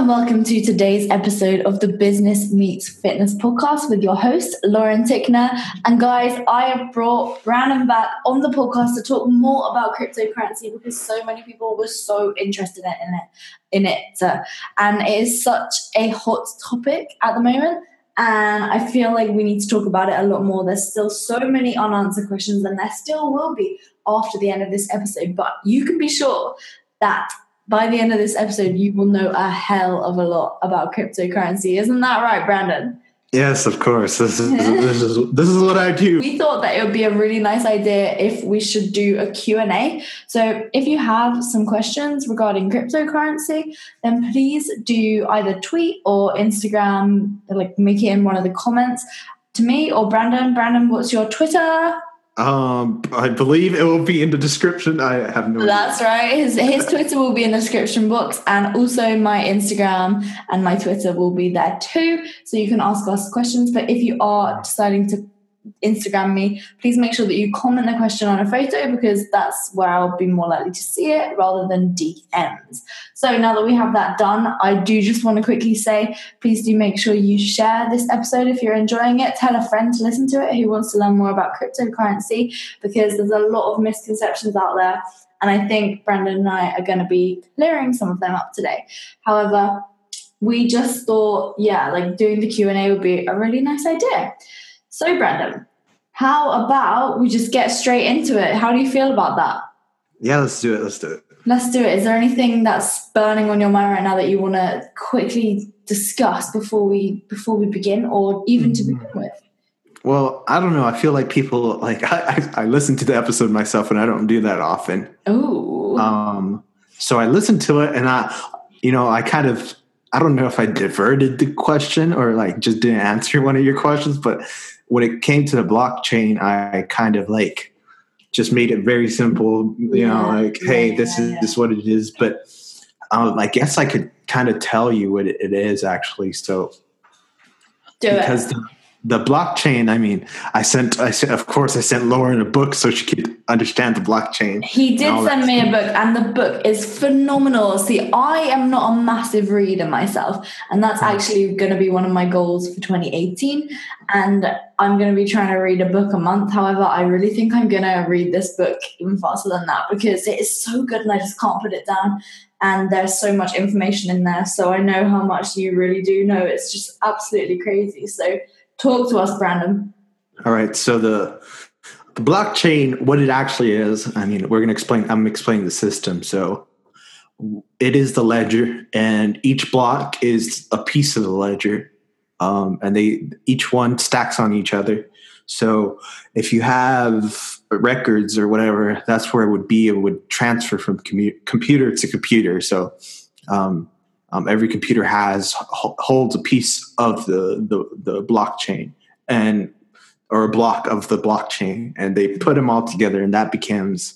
and welcome to today's episode of the Business Meets Fitness podcast with your host, Lauren Tickner. And guys, I have brought Brandon back on the podcast to talk more about cryptocurrency because so many people were so interested in it. In it, and it is such a hot topic at the moment. And I feel like we need to talk about it a lot more. There's still so many unanswered questions, and there still will be after the end of this episode. But you can be sure that by the end of this episode, you will know a hell of a lot about cryptocurrency. Isn't that right, Brandon? Yes, of course. This is this is this is what I do. We thought that it would be a really nice idea if we should do a Q&A. So, if you have some questions regarding cryptocurrency, then please do either tweet or Instagram, like make it in one of the comments to me or Brandon. Brandon, what's your Twitter? Um, I believe it will be in the description. I have no. That's right. His his Twitter will be in the description box, and also my Instagram and my Twitter will be there too. So you can ask us questions. But if you are deciding to Instagram me, please make sure that you comment the question on a photo because that's where I'll be more likely to see it rather than DMs. So now that we have that done, I do just want to quickly say please do make sure you share this episode if you're enjoying it. Tell a friend to listen to it who wants to learn more about cryptocurrency because there's a lot of misconceptions out there. And I think Brandon and I are going to be clearing some of them up today. However, we just thought, yeah, like doing the Q&A would be a really nice idea. So, Brandon, how about we just get straight into it? How do you feel about that? Yeah, let's do it. Let's do it. Let's do it. Is there anything that's burning on your mind right now that you want to quickly discuss before we before we begin, or even to begin with? Well, I don't know. I feel like people like I, I, I listen to the episode myself, and I don't do that often. Oh. Um. So I listened to it, and I, you know, I kind of I don't know if I diverted the question or like just didn't answer one of your questions, but when it came to the blockchain, I kind of like just made it very simple. You yeah, know, like, hey, this yeah, is yeah. this is what it is. But um, I guess I could kind of tell you what it is actually. So Do because it. The, the blockchain i mean i sent i sent of course i sent lauren a book so she could understand the blockchain he did send me a book and the book is phenomenal. See i am not a massive reader myself and that's mm. actually going to be one of my goals for 2018 and i'm going to be trying to read a book a month. However i really think i'm going to read this book even faster than that because it is so good and i just can't put it down. And there's so much information in there so i know how much you really do know. It's just absolutely crazy. So Talk to us, Brandon. All right. So the the blockchain, what it actually is, I mean, we're going to explain. I'm explaining the system. So it is the ledger, and each block is a piece of the ledger, um, and they each one stacks on each other. So if you have records or whatever, that's where it would be. It would transfer from commu- computer to computer. So um, um, every computer has holds a piece of the, the, the blockchain and or a block of the blockchain, and they put them all together, and that becomes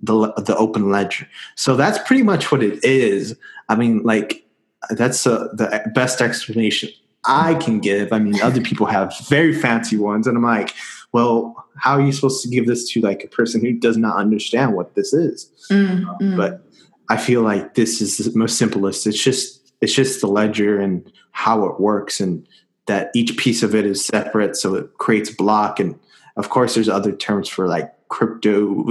the the open ledger. So that's pretty much what it is. I mean, like that's uh, the best explanation I can give. I mean, other people have very fancy ones, and I'm like, well, how are you supposed to give this to like a person who does not understand what this is? Mm, um, mm. But I feel like this is the most simplest. It's just it's just the ledger and how it works, and that each piece of it is separate, so it creates block. And of course, there's other terms for like crypto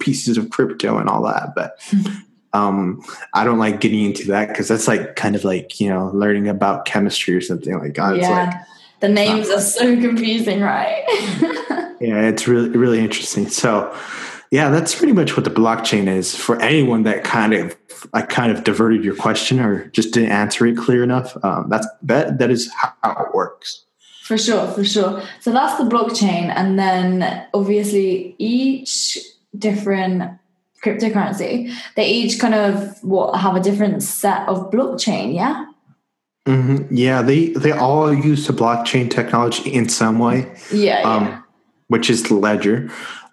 pieces of crypto and all that, but. um, I don't like getting into that because that's like kind of like you know learning about chemistry or something like that. Yeah, like, the names are so confusing, right? yeah, it's really really interesting. So, yeah, that's pretty much what the blockchain is for anyone that kind of I kind of diverted your question or just didn't answer it clear enough. Um, that's that that is how it works. For sure, for sure. So that's the blockchain, and then obviously each different cryptocurrency, they each kind of what have a different set of blockchain. Yeah. Mm-hmm. Yeah, they they all use the blockchain technology in some way. Yeah, um, yeah. Which is the ledger.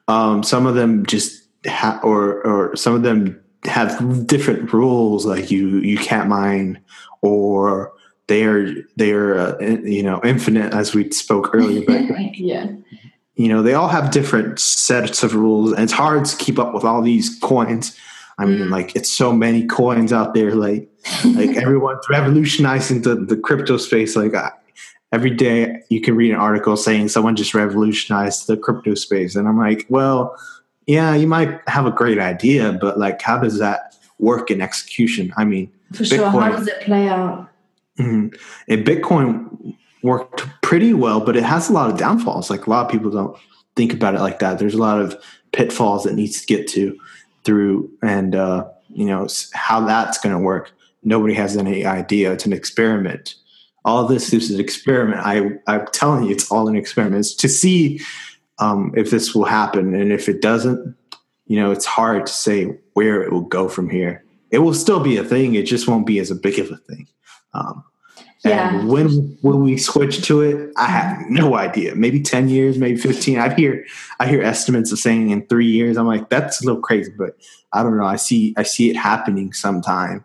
Um, some of them just ha- or or some of them have different rules, like you you can't mine, or they are they are uh, you know infinite, as we spoke earlier. But yeah, you know they all have different sets of rules, and it's hard to keep up with all these coins. I mean, mm. like it's so many coins out there. Like like everyone's revolutionizing the, the crypto space. Like every day you can read an article saying someone just revolutionized the crypto space. And I'm like, well, yeah, you might have a great idea, but like, how does that work in execution? I mean, For sure. How does it play out? mhm. and Bitcoin worked pretty well, but it has a lot of downfalls. Like a lot of people don't think about it like that. There's a lot of pitfalls that needs to get to through, and uh, you know how that's going to work. Nobody has any idea. It's an experiment. All this is an experiment. I I'm telling you, it's all an experiment. It's to see um, if this will happen, and if it doesn't, you know, it's hard to say where it will go from here. It will still be a thing. It just won't be as a big of a thing. Um, Yeah. and when will we switch to it? I have no idea. Maybe ten years, maybe fifteen. I hear I hear estimates of saying in three years. I'm like, that's a little crazy, but I don't know. I see I see it happening sometime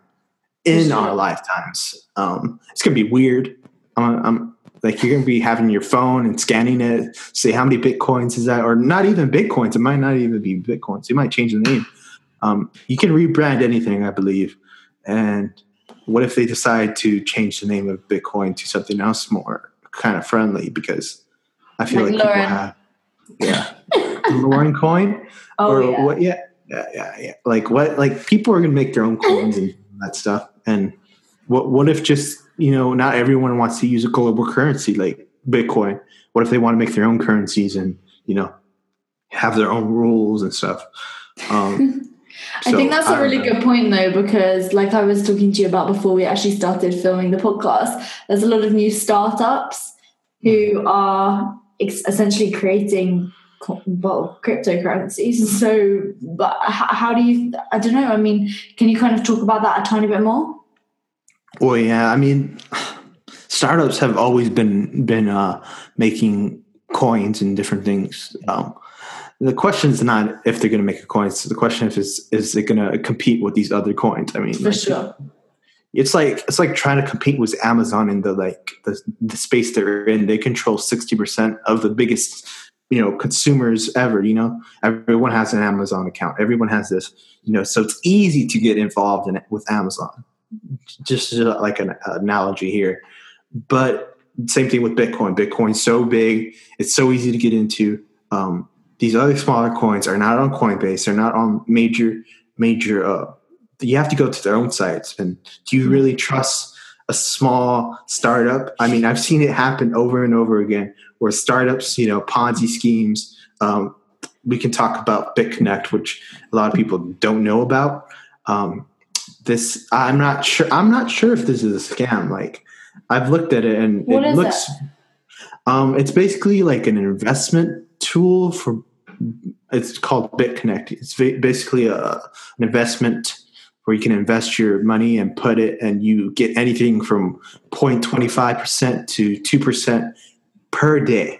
in Sure. our lifetimes. Um, it's gonna be weird. I'm, I'm like you're gonna be having your phone and scanning it, say how many bitcoins is that, or not even bitcoins. It might not even be bitcoins. You might change the name. Um, you can rebrand anything, I believe. And what if they decide to change the name of Bitcoin to something else more kind of friendly? Because I feel Like like, people have, yeah, Lauren coin Oh, or yeah. what? Yeah, yeah, yeah, yeah. Like what? Like people are gonna make their own coins and that stuff. And what? What if just you know not everyone wants to use a global currency like Bitcoin? What if they want to make their own currencies and you know have their own rules and stuff? Um, I think that's a really know. good point, though, because like I was talking to you about before we actually started filming the podcast, there's a lot of new startups who Mm-hmm. are ex- essentially creating well cryptocurrencies. So, but how do you? I don't know. I mean, can you kind of talk about that a tiny bit more? Well, yeah, I mean, startups have always been been uh, making coins and different things. Um, the question is not if they're going to make a coin. It's the question if is is it going to compete with these other coins? I mean, For like, sure. it's like it's like trying to compete with Amazon in the like the, the space they're in. They control sixty percent of the biggest you know consumers ever. You know, everyone has an Amazon account. Everyone has this. You know, so it's easy to get involved in it with Amazon. Just like an analogy here, but same thing with Bitcoin. Bitcoin's so big; it's so easy to get into. Um, these other smaller coins are not on Coinbase. They're not on major major uh, you have to go to their own sites. And do you really trust a small startup? I mean, I've seen it happen over and over again where startups, you know, Ponzi schemes. Um, we can talk about BitConnect, which a lot of people don't know about. Um, this, I'm not sure. I'm not sure if this is a scam. Like, I've looked at it and What it looks. Um, it's basically like an investment tool for. It's called BitConnect. It's basically a, an investment where you can invest your money and put it, and you get anything from 0.25% to 2% per day.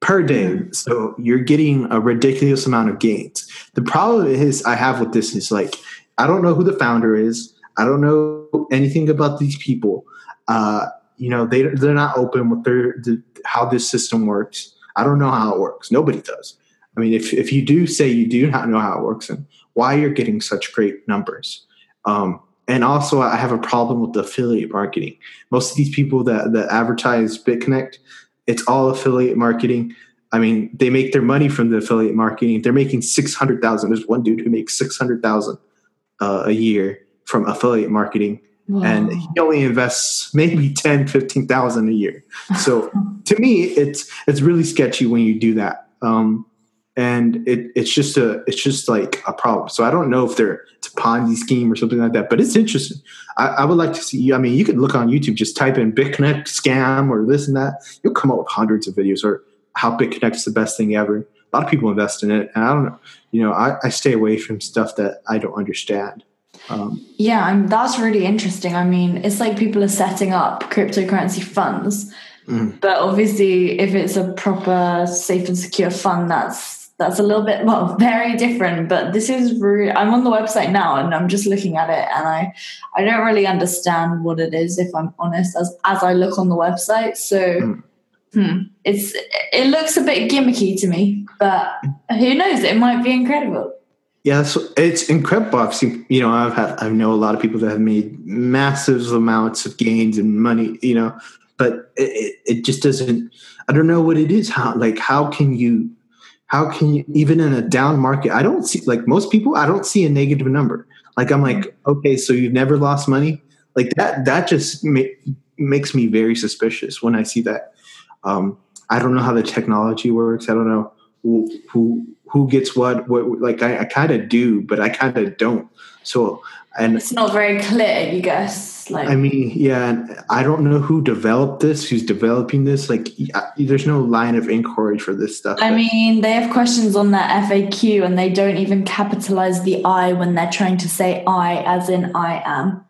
Per day. So you're getting a ridiculous amount of gains. The problem is I have with this is like, I don't know who the founder is. I don't know anything about these people. Uh, you know, they, they're not open with their, the, how this system works. I don't know how it works. Nobody does. I mean, if, if you do say you do not know how it works and why you're getting such great numbers. Um, and also, I have a problem with affiliate marketing. Most of these people that, that advertise BitConnect, it's all affiliate marketing. I mean, they make their money from the affiliate marketing. They're making six hundred thousand. There's one dude who makes six hundred thousand uh, a year from affiliate marketing, and he only invests maybe 10, 15,000 a year. So to me, it's it's really sketchy when you do that. Um, and it, it's just a it's just like a problem. So I don't know if they're it's a Ponzi scheme or something like that, but it's interesting. I, I would like to see. I mean, you can look on YouTube, just type in BitConnect scam or this and that. You'll come up with hundreds of videos or how BitConnect is the best thing ever. A lot of people invest in it, and I don't. You know, I, I stay away from stuff that I don't understand. Um, Yeah, and that's really interesting. I mean, it's like people are setting up cryptocurrency funds, Mm. but obviously, if it's a proper, safe and secure fund, that's that's a little bit well, very different. But this is really, I'm on the website now, and I'm just looking at it, and I I don't really understand what it is, if I'm honest, as as I look on the website. So. Mm. Hmm. It's it looks a bit gimmicky to me, but who knows? It might be incredible. Yeah, so it's incredible. I've seen, you know, I've had, I know a lot of people that have made massive amounts of gains and money, you know, but it, it just doesn't. I don't know what it is. How like how can you, how can you even in a down market? I don't see like most people. I don't see a negative number. Like I'm like, okay, so you've never lost money. Like that. That just ma- makes me very suspicious when I see that. Um, I don't know how the technology works. I don't know who who, who gets what. What like I, I kind of do, but I kind of don't. So and It's not very clear, you guess. Like, I mean, yeah, and I don't know who developed this, who's developing this. Like, I- there's no line of inquiry for this stuff. I mean, they have questions on their FAQ and they don't even capitalize the I when they're trying to say I as in I am.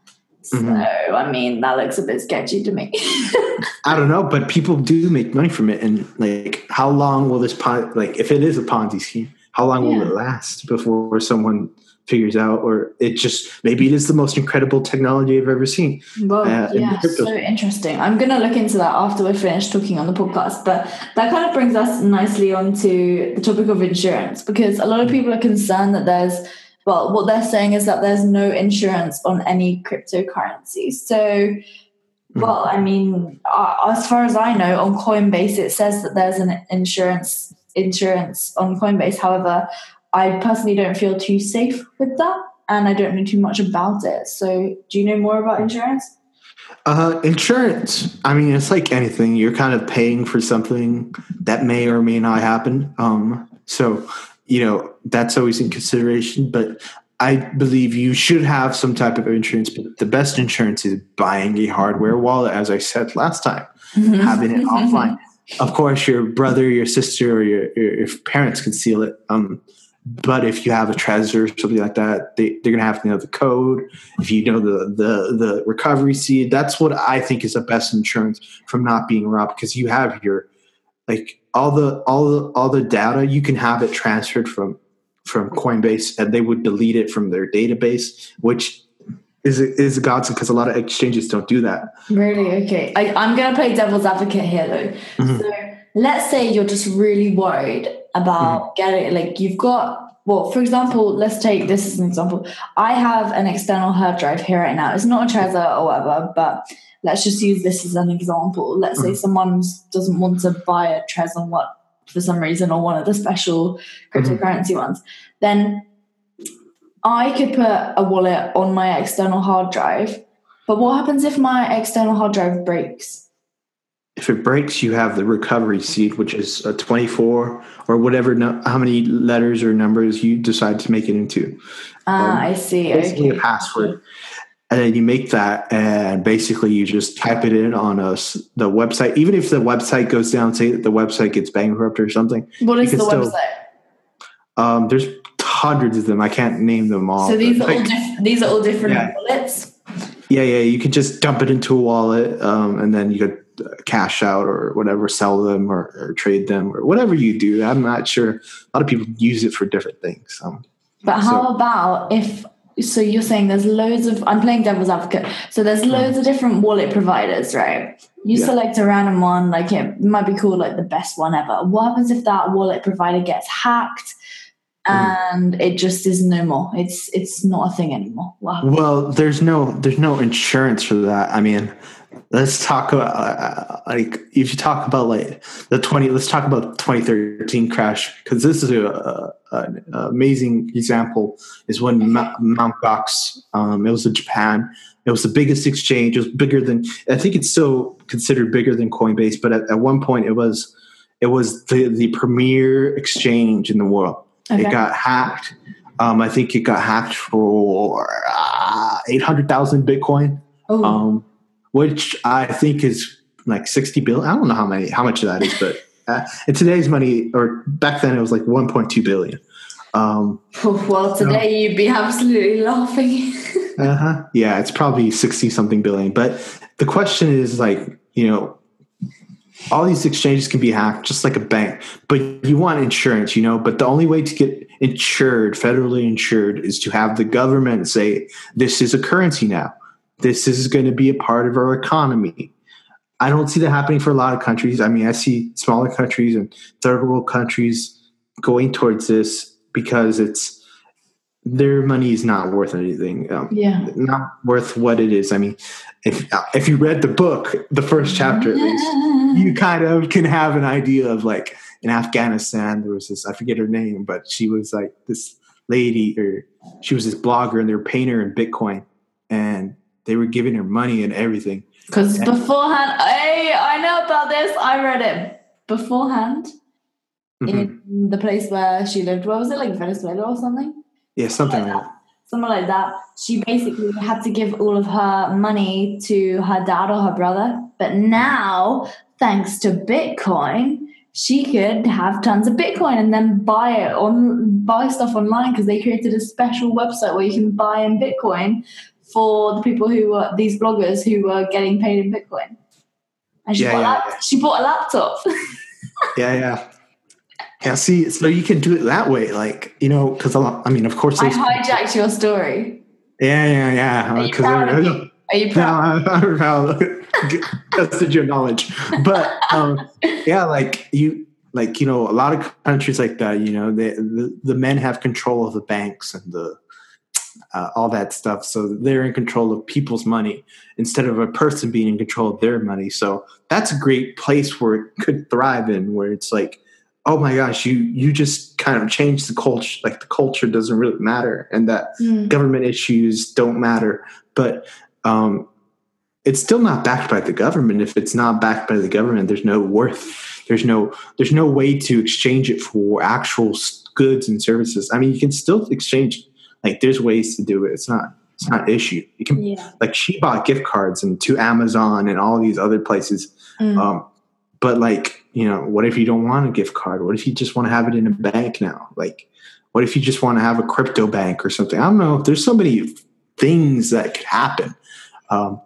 So, Mhm. I mean, that looks a bit sketchy to me. I don't know, but people do make money from it. And like, how long will this pon- like if it is a Ponzi scheme? How long will it last before someone figures out, or it just maybe it is the most incredible technology I've ever seen? well, Uh, yeah, crypto. so interesting. I'm going to look into that after we're finished talking on the podcast. But that kind of brings us nicely onto the topic of insurance because a lot of people are concerned that there's, well, what they're saying is that there's no insurance on any cryptocurrency. So, Well, I mean, uh, as far as I know, on Coinbase it says that there's an insurance insurance on Coinbase. However, I personally don't feel too safe with that, and I don't know too much about it. So, do you know more about insurance? Uh, insurance. I mean, it's like anything. You're kind of paying for something that may or may not happen. Um, so, you know, that's always in consideration. But I believe you should have some type of insurance. But the best insurance is buying a hardware wallet, as I said last time, having it offline. Of course, your brother, your sister, or your, your, your parents can seal it. Um, but if you have a Trezor or something like that, they, they're gonna have to know the code. If you know the the the recovery seed, that's what I think is the best insurance from not being robbed because you have your like all the all the all the data you can have it transferred from from Coinbase and they would delete it from their database, which is is a godsend because a lot of exchanges don't do that. Really? Okay. I, I'm going to play devil's advocate here, though. Mhm. So let's say you're just really worried about getting, like, you've got, well, for example, let's take this as an example. I have an external hard drive here right now. It's not a Trezor or whatever, but let's just use this as an example. Let's say mm-hmm. someone doesn't want to buy a Trezor what for some reason or one of the special mm-hmm. cryptocurrency ones. Then I could put a wallet on my external hard drive. But what happens if my external hard drive breaks? If it breaks, you have the recovery seed, which is a 24 or whatever, no, how many letters or numbers you decide to make it into. Ah, Um, I see. Basically, Okay. a password. And then you make that, and basically you just type it in on a, s- the website. Even if the website goes down, say that the website gets bankrupt or something, What is the still- website? um, there's hundreds of them. I can't name them all. So these are all diff- these are all different Yeah. wallets. Yeah, yeah. You could just dump it into a wallet, um, and then you could uh, cash out or whatever, sell them or, or trade them or whatever you do. I'm not sure. A lot of people use it for different things. Um, But how So- about if so you're saying there's loads of I'm playing devil's advocate. So there's loads of different wallet providers, right? You. Yeah. select a random one, like it might be called like the best one ever. What happens if that wallet provider gets hacked. And it just is no more? It's it's not a thing anymore. Happens? Well, there's no there's no insurance for that. I mean, let's talk about uh, like if you talk about like the 20 let's talk about 2013 crash because this is a, a, an amazing example is when Ma- Mount Gox um, it was in Japan it was the biggest exchange it was bigger than I think it's still considered bigger than Coinbase but at, at one point it was it was the the premier exchange in the world Okay. it got hacked um, I think it got hacked for uh, 800,000 Bitcoin oh, um, which I think is like 60 billion. I don't know how many, how much of that is, but uh, in today's money, or back then it was like 1.2 billion. Um, well today you'd be absolutely laughing. uh-huh. Yeah, it's probably 60 something billion. But the question is like, you know, all these exchanges can be hacked just like a bank, but you want insurance, you know, but the only way to get insured, federally insured, is to have the government say, this is a currency now. This is going to be a part of our economy. I don't see that happening for a lot of countries. I mean, I see smaller countries and third world countries going towards this because it's their money is not worth anything. Um, Yeah. not worth what it is. I mean, if if you read the book, the first chapter at least, you kind of can have an idea of like in Afghanistan there was this I forget her name, but she was like this lady or she was this blogger and they were paying her in Bitcoin and they were giving her money and everything. Because beforehand, hey, I know about this. I read it beforehand Mhm. in the place where she lived. What was it, like Venezuela or something? Yeah, something like that. Something like that. She basically had to give all of her money to her dad or her brother. But now, thanks to Bitcoin, she could have tons of Bitcoin and then buy it on buy stuff online because they created a special website where you can buy in Bitcoin for the people who were these bloggers who were getting paid in Bitcoin. And she, Yeah, bought, a yeah, lap- yeah. she bought a laptop. Yeah, yeah. Yeah, see, so you can do it that way, like you know, because I mean, of course, I hijacked your story. yeah, yeah, yeah. Because uh, proud of me? Are you proud? No, I'm proud. Tested your knowledge, but um, yeah, like you, like you know, a lot of countries like that, you know, they, the the men have control of the banks and the uh, all that stuff, so they're in control of people's money instead of a person being in control of their money. So that's a great place where it could thrive in, where it's like, oh my gosh, you you just kind of change the culture, like the culture doesn't really matter, and that Hmm. government issues don't matter. But um, it's still not backed by the government. If it's not backed by the government, there's no worth. There's no there's no way to exchange it for actual goods and services. I mean, you can still exchange. Like, there's ways to do it. It's not it's not an issue. You can Yeah. like she bought gift cards and to Amazon and all these other places. Mm. Um, but like, you know, what if you don't want a gift card? What if you just want to have it in a bank now? Like, what if you just want to have a crypto bank or something? I don't know. There's so many things that could happen. Um,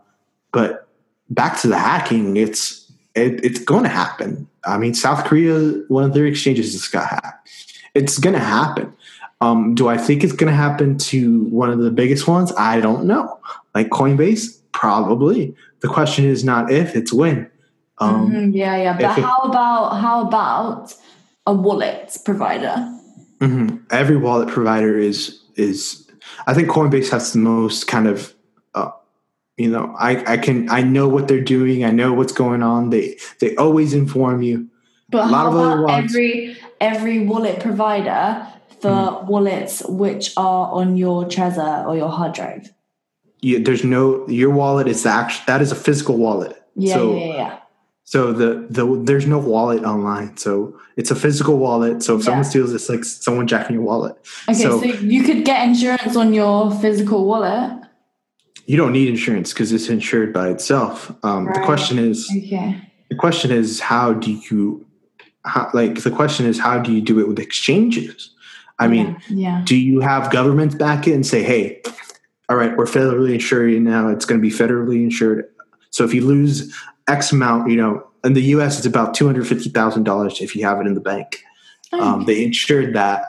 but back to the hacking, it's it, it's going to happen. I mean, South Korea, one of their exchanges just got hacked. It's going to happen. Um, do I think it's going to happen to one of the biggest ones? I don't know. Like Coinbase, probably. The question is not if, it's when. Um, Mhm, yeah, yeah. But it- how about how about a wallet provider? mhm. Every wallet provider is is. I think Coinbase has the most kind of. You know, I, I can I know what they're doing. I know what's going on. They they always inform you. But A lot how of other about ones- every every wallet provider for Mm-hmm. wallets which are on your Trezor or your hard drive? you there's no your wallet is actually that is a physical wallet. Yeah, so yeah, yeah. so the the there's no wallet online. So it's a physical wallet. So if someone steals, it's like someone jacking your wallet. Okay, so, so- you could get insurance on your physical wallet. You don't need insurance because it's insured by itself. Um, The question is Okay. the question is how do you how, like the question is how do you do it with exchanges? I mean, yeah. do you have governments back in and say, hey, all right, we're federally insured now. It's going to be federally insured. So if you lose X amount, you know, in the U.S. it's about two hundred fifty thousand dollars if you have it in the bank. Oh, Um, they insured that,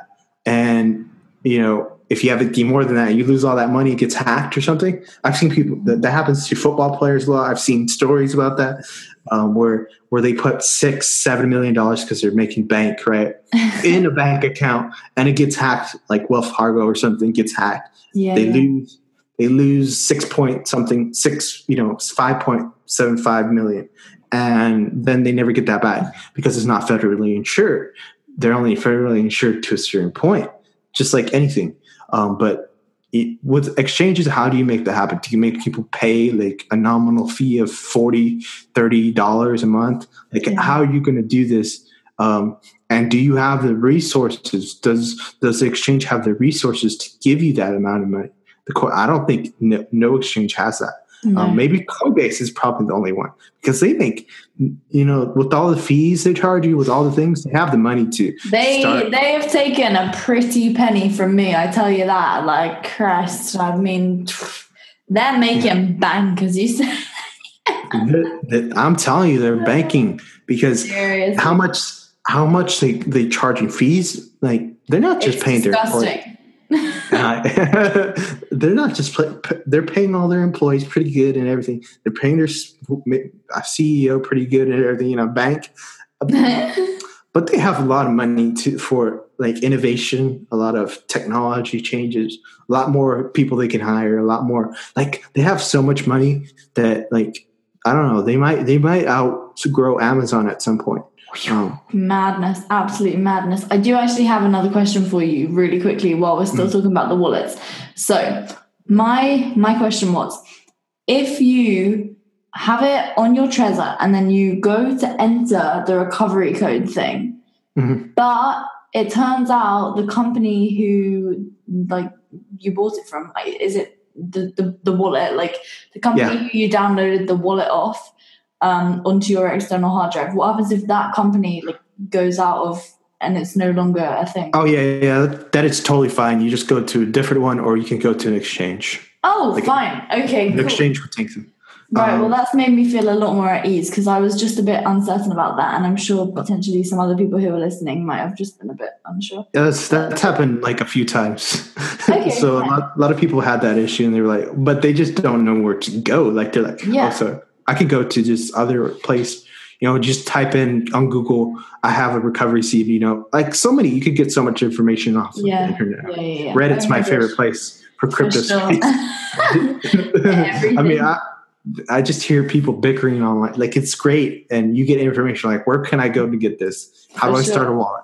and you know, if you have it more than that, you lose all that money, it gets hacked or something. I've seen people that, that happens to football players a lot. I've seen stories about that um, where where they put six, seven million dollars because they're making bank right in a bank account, and it gets hacked, like Wells Fargo or something gets hacked. yeah, They yeah. lose they lose six point something six you know five point seven five million, and then they never get that back because it's not federally insured. They're only federally insured to a certain point, just like anything. Um, but it, with exchanges, how do you make that happen? Do you make people pay like a nominal fee of 40 $30 a month? Like, Yeah. how are you going to do this? Um, and do you have the resources? Does does the exchange have the resources to give you that amount of money? The co- I don't think no, no exchange has that. Um, maybe Coinbase is probably the only one because they make, you know, with all the fees they charge you, with all the things, they have the money to. They start. they have taken a pretty penny from me, I tell you that. Like Christ, I mean, they're making bank, as you said. the- the- I'm telling you, they're banking because Seriously, how much how much they they charging fees? Like they're not just it's paying their employees. they're not just play, they're paying all their employees pretty good and everything. They're paying their CEO pretty good and everything. You know, bank but they have a lot of money to for like innovation, a lot of technology changes, a lot more people they can hire, a lot more like they have so much money that like I don't know, they might they might outgrow Amazon at some point. Madness, absolute madness. I do actually have another question for you really quickly while we're still talking about the wallets. So, my my question was if you have it on your Trezor and then you go to enter the recovery code thing, Mhm. but it turns out the company who like you bought it from, like, is it the, the, the wallet, like the company Yeah. who you downloaded the wallet off um, onto your external hard drive? What happens if that company like goes out of and it's no longer a thing? oh yeah, yeah, that, is totally fine. You just go to a different one, or you can go to an exchange. Oh, like- fine. Okay, The cool. exchange would take them. Right, Um, well, that's made me feel a lot more at ease because I was just a bit uncertain about that, and I'm sure potentially some other people who are listening might have just been a bit unsure. Yeah, that's that's happened like a few times. Okay, so a lot, a lot of people had that issue, and they were like, but they just don't know where to go. Like they're like, Yeah. oh, so I could go to this other place. You know, just type in on Google. I have a recovery seed. You know, like so many, you could get so much information off of Yeah, the internet. Yeah, yeah. Reddit's my favorite place for crypto. I mean, I, I just hear people bickering online. Like it's great, and you get information like, where can I go to get this? How For do I sure. start a wallet?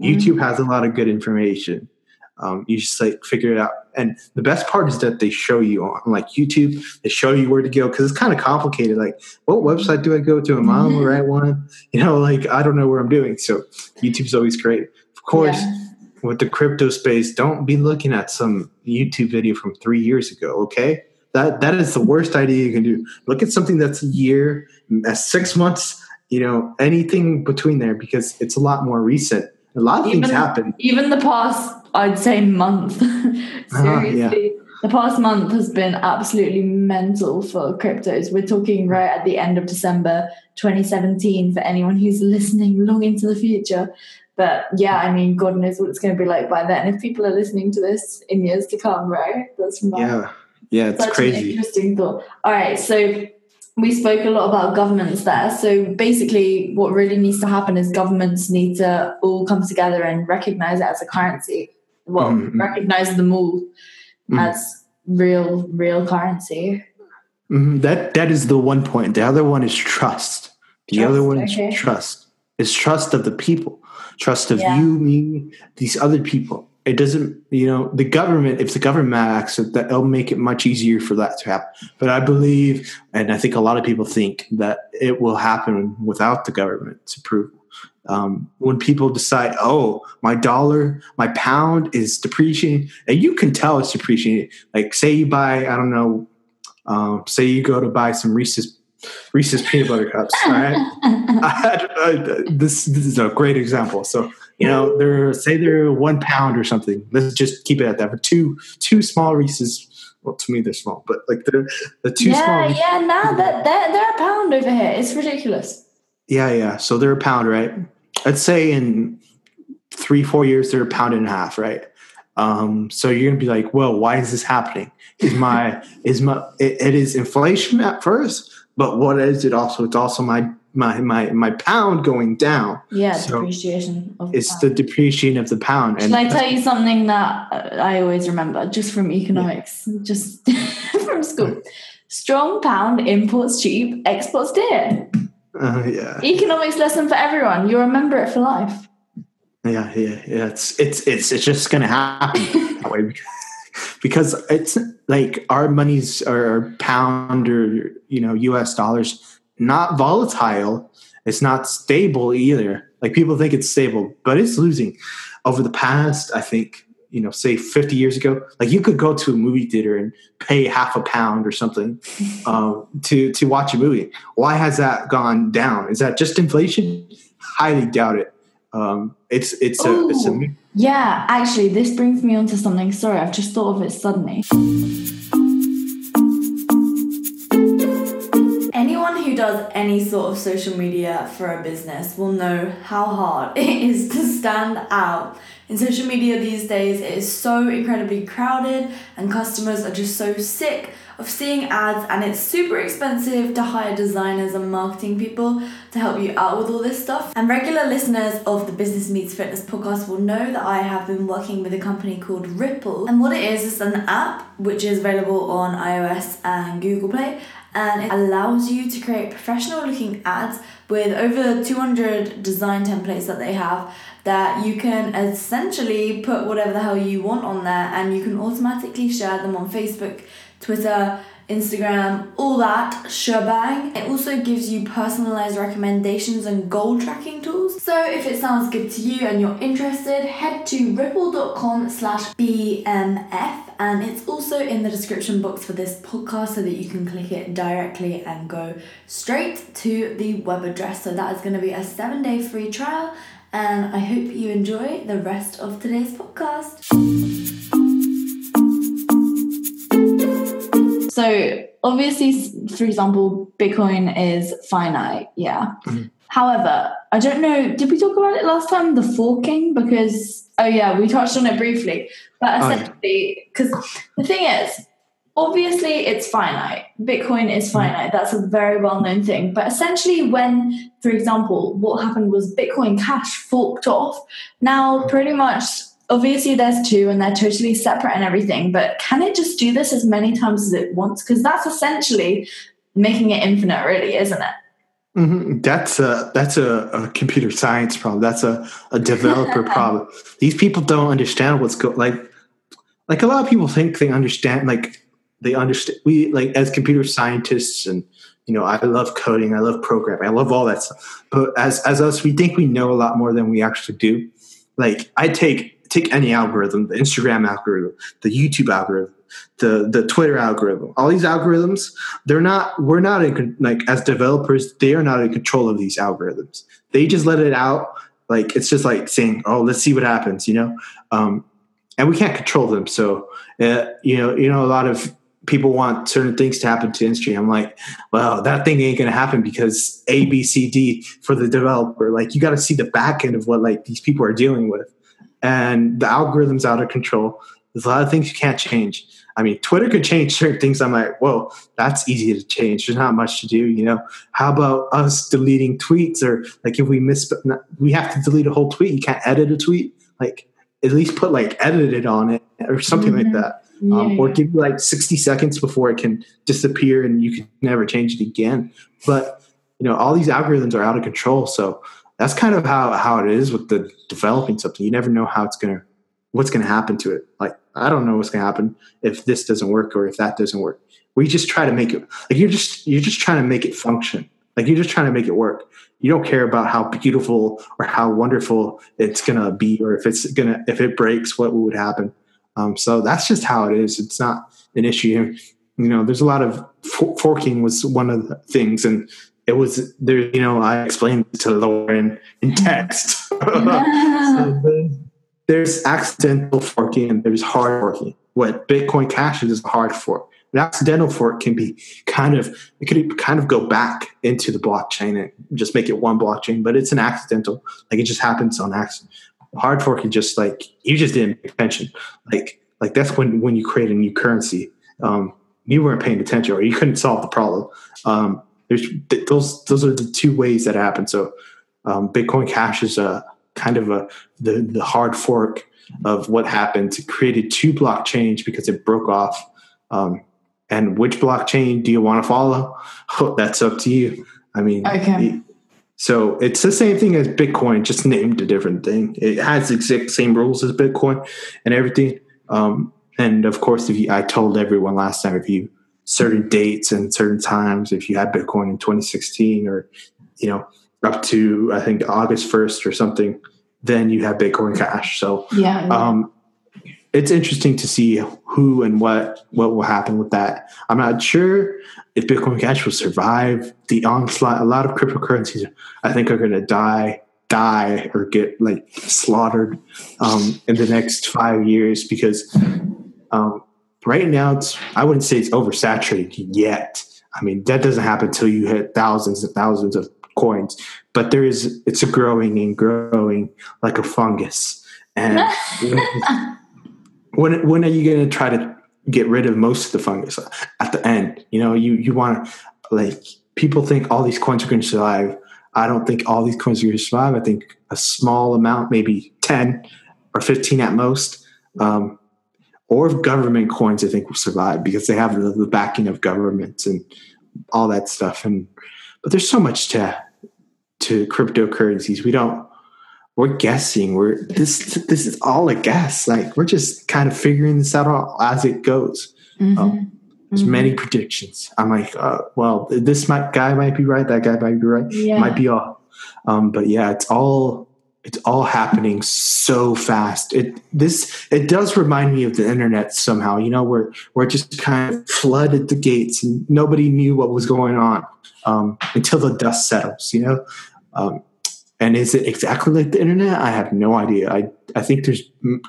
Mhm. YouTube has a lot of good information. Um, you just like figure it out, and the best part is that they show you on like YouTube. They show you where to go because it's kind of complicated. Like, what website do I go to? Am I on the Mhm. right one? You know, like I don't know where I'm doing. So YouTube's always great. Of course, Yeah. with the crypto space, don't be looking at some YouTube video from three years ago. Okay, that that is the worst idea you can do. Look at something that's a year, uh, six months. You know, anything between there because it's a lot more recent. A lot of things happen. Even the past, I'd say, month. Uh-huh, Seriously. The past month has been absolutely mental for cryptos. We're talking right at the end of December 2017 for anyone who's listening long into the future. But yeah, I mean, God knows what it's going to be like by then. If people are listening to this in years to come, right? That's mad. Yeah, yeah, it's crazy. interesting thought. All right, so we spoke a lot about governments there. So basically, what really needs to happen is governments need to all come together and recognize it as a currency. Well, Mhm. recognize them all Mhm. as real, real currency. Mhm, That that is the one point. The other one is trust. The Trust, other one is trust. It's trust of the people, trust of Yeah. you, me, these other people. It doesn't, you know, the government. If the government acts, that it'll make it much easier for that to happen. But I believe, and I think a lot of people think that it will happen without the government's approval. Um, when people decide, oh, my dollar, my pound is depreciating, and you can tell it's depreciating. Like, say you buy, I don't know, um, say you go to buy some Reese's Reese's peanut butter cups. All right, I, I- this this is a great example. So you know, they're say they're one pound or something. Let's just keep it at that. For two two small Reese's. Well, to me they're small, but like the the two yeah, small. yeah, nah, they're, they're, they're a pound over here. It's ridiculous. Yeah, yeah. So they're a pound, right? Let's say in three, four years, they're a pound and a half, right? Um, so you're gonna be like, well, why is this happening? Is my is my it, it is inflation at first, but what is it also? It's also my my my my pound going down. Yeah, So, depreciation of It's pound. the depreciation of the pound. Shall I tell you something that I always remember just from economics, just from school? Strong pound imports cheap, exports dear. uh, yeah, Economics lesson for everyone. You remember it for life. yeah, yeah, yeah. It's it's it's it's just gonna happen that way because it's like our monies are pound or you know U.S. dollars, not volatile. It's not stable either. Like people think it's stable, but it's losing over the past. I think you know, say 50 years ago, like you could go to a movie theater and pay half a pound or something um, to to watch a movie. Why has that gone down? Is that just inflation? Highly doubt it. Um, it's it's a it's a Ooh. Yeah, actually, this brings me on to something. Sorry, I've just thought of it suddenly. Anyone who does any sort of social media for a business will know how hard it is to stand out. In social media these days, it is so incredibly crowded, and customers are just so sick of seeing ads, and it's super expensive to hire designers and marketing people to help you out with all this stuff. And regular listeners of the Business Meets Fitness podcast will know that I have been working with a company called Ripl. And what it is, is an app which is available on iOS and Google Play and it allows you to create professional looking ads with over 200 design templates that they have that you can essentially put whatever the hell you want on there and you can automatically share them on Facebook, Twitter, Instagram, all that shebang. It also gives you personalized recommendations and goal tracking tools. So if it sounds good to you and you're interested, head to ripl.com slash BMF and it's also in the description box for this podcast so that you can click it directly and go straight to the web address. So that is going to be a seven day free trial and I hope you enjoy the rest of today's podcast. So, obviously, for example, Bitcoin is finite, yeah. Mm-hmm. However, I don't know, did we talk about it last time, the forking? Because, oh yeah, we touched on it briefly. But essentially, because oh, yeah. the thing is, obviously it's finite. Bitcoin is mm-hmm. finite. That's a very well known thing. But essentially, when, for example, what happened was Bitcoin Cash forked off. Now, pretty much, obviously, there's two and they're totally separate and everything. But can it just do this as many times as it wants? Because that's essentially making it infinite, really, isn't it? Mm-hmm. That's a that's a, a, computer science problem. That's a, a developer problem. These people don't understand what's going like like a lot of people think they understand like they understand we like as computer scientists and you know i love coding i love programming i love all that stuff but as as us we think we know a lot more than we actually do like i take take any algorithm the instagram algorithm the youtube algorithm the the twitter algorithm all these algorithms they're not we're not in like as developers they are not in control of these algorithms they just let it out like it's just like saying oh let's see what happens you know um, and we can't control them so uh, you know you know a lot of people want certain things to happen to industry. I'm like, well, that thing ain't gonna happen because A, B, C, D for the developer. Like you got to see the back end of what like these people are dealing with, and the algorithm's out of control. There's a lot of things you can't change. I mean, Twitter could change certain things. I'm like, whoa, that's easy to change. There's not much to do, you know. How about us deleting tweets or like if we miss, we have to delete a whole tweet. You can't edit a tweet. Like at least put like edited on it or something mm-hmm. like that um, yeah. or give you like 60 seconds before it can disappear and you can never change it again. But you know, all these algorithms are out of control. So that's kind of how how it is with the developing something. You never know how it's gonna what's gonna happen to it. Like I don't know what's gonna happen if this doesn't work or if that doesn't work. We just try to make it like you're just you're just trying to make it function. Like you're just trying to make it work. You don't care about how beautiful or how wonderful it's gonna be, or if it's gonna if it breaks, what would happen. Um, so that's just how it is. It's not an issue. You know, there's a lot of forking was one of the things, and it was there. You know, I explained to Lauren in text. so there's accidental forking and there's hard forking. What Bitcoin Cash is is a hard fork. An accidental fork can be kind of it could kind of go back into the blockchain and just make it one blockchain, but it's an accidental. Like it just happens on accident hard fork is just like you just didn't pay attention. Like like that's when when you create a new currency. Um, you weren't paying attention or you couldn't solve the problem. Um, there's those those are the two ways that happen. So um, Bitcoin Cash is a kind of a the the hard fork of what happened to created two blockchains because it broke off. Um, and which blockchain do you want to follow? Oh, that's up to you. I mean, okay. So it's the same thing as Bitcoin, just named a different thing. It has the exact same rules as Bitcoin and everything. Um, and of course, if you, I told everyone last time, if you certain dates and certain times, if you had Bitcoin in 2016 or you know up to I think August 1st or something, then you have Bitcoin Cash. So yeah, um, it's interesting to see who and what what will happen with that. I'm not sure if Bitcoin Cash will survive the onslaught. A lot of cryptocurrencies, I think, are going to die, die, or get like slaughtered um, in the next five years because um, right now it's I wouldn't say it's oversaturated yet. I mean that doesn't happen until you hit thousands and thousands of coins, but there is it's a growing and growing like a fungus and. when when are you going to try to get rid of most of the fungus at the end. You know, you you want to like people think all these coins are going to survive. I don't think all these coins are going to survive. I think a small amount, maybe ten or fifteen at most, um, or if government coins, I think will survive because they have the, the backing of governments and all that stuff. And but there's so much to to cryptocurrencies. We don't we're guessing. We're this this is all a guess. Like we're just kind of figuring this out as it goes. Mm-hmm. Um, there's mm-hmm. many predictions. I'm like, uh, well, this might, guy might be right. That guy might be right. Yeah. Might be off. Um, but yeah, it's all it's all happening so fast. It this it does remind me of the internet somehow. You know, where where it just kind of flooded the gates and nobody knew what was going on um, until the dust settles. You know, um, and is it exactly like the internet? I have no idea. I, I think there's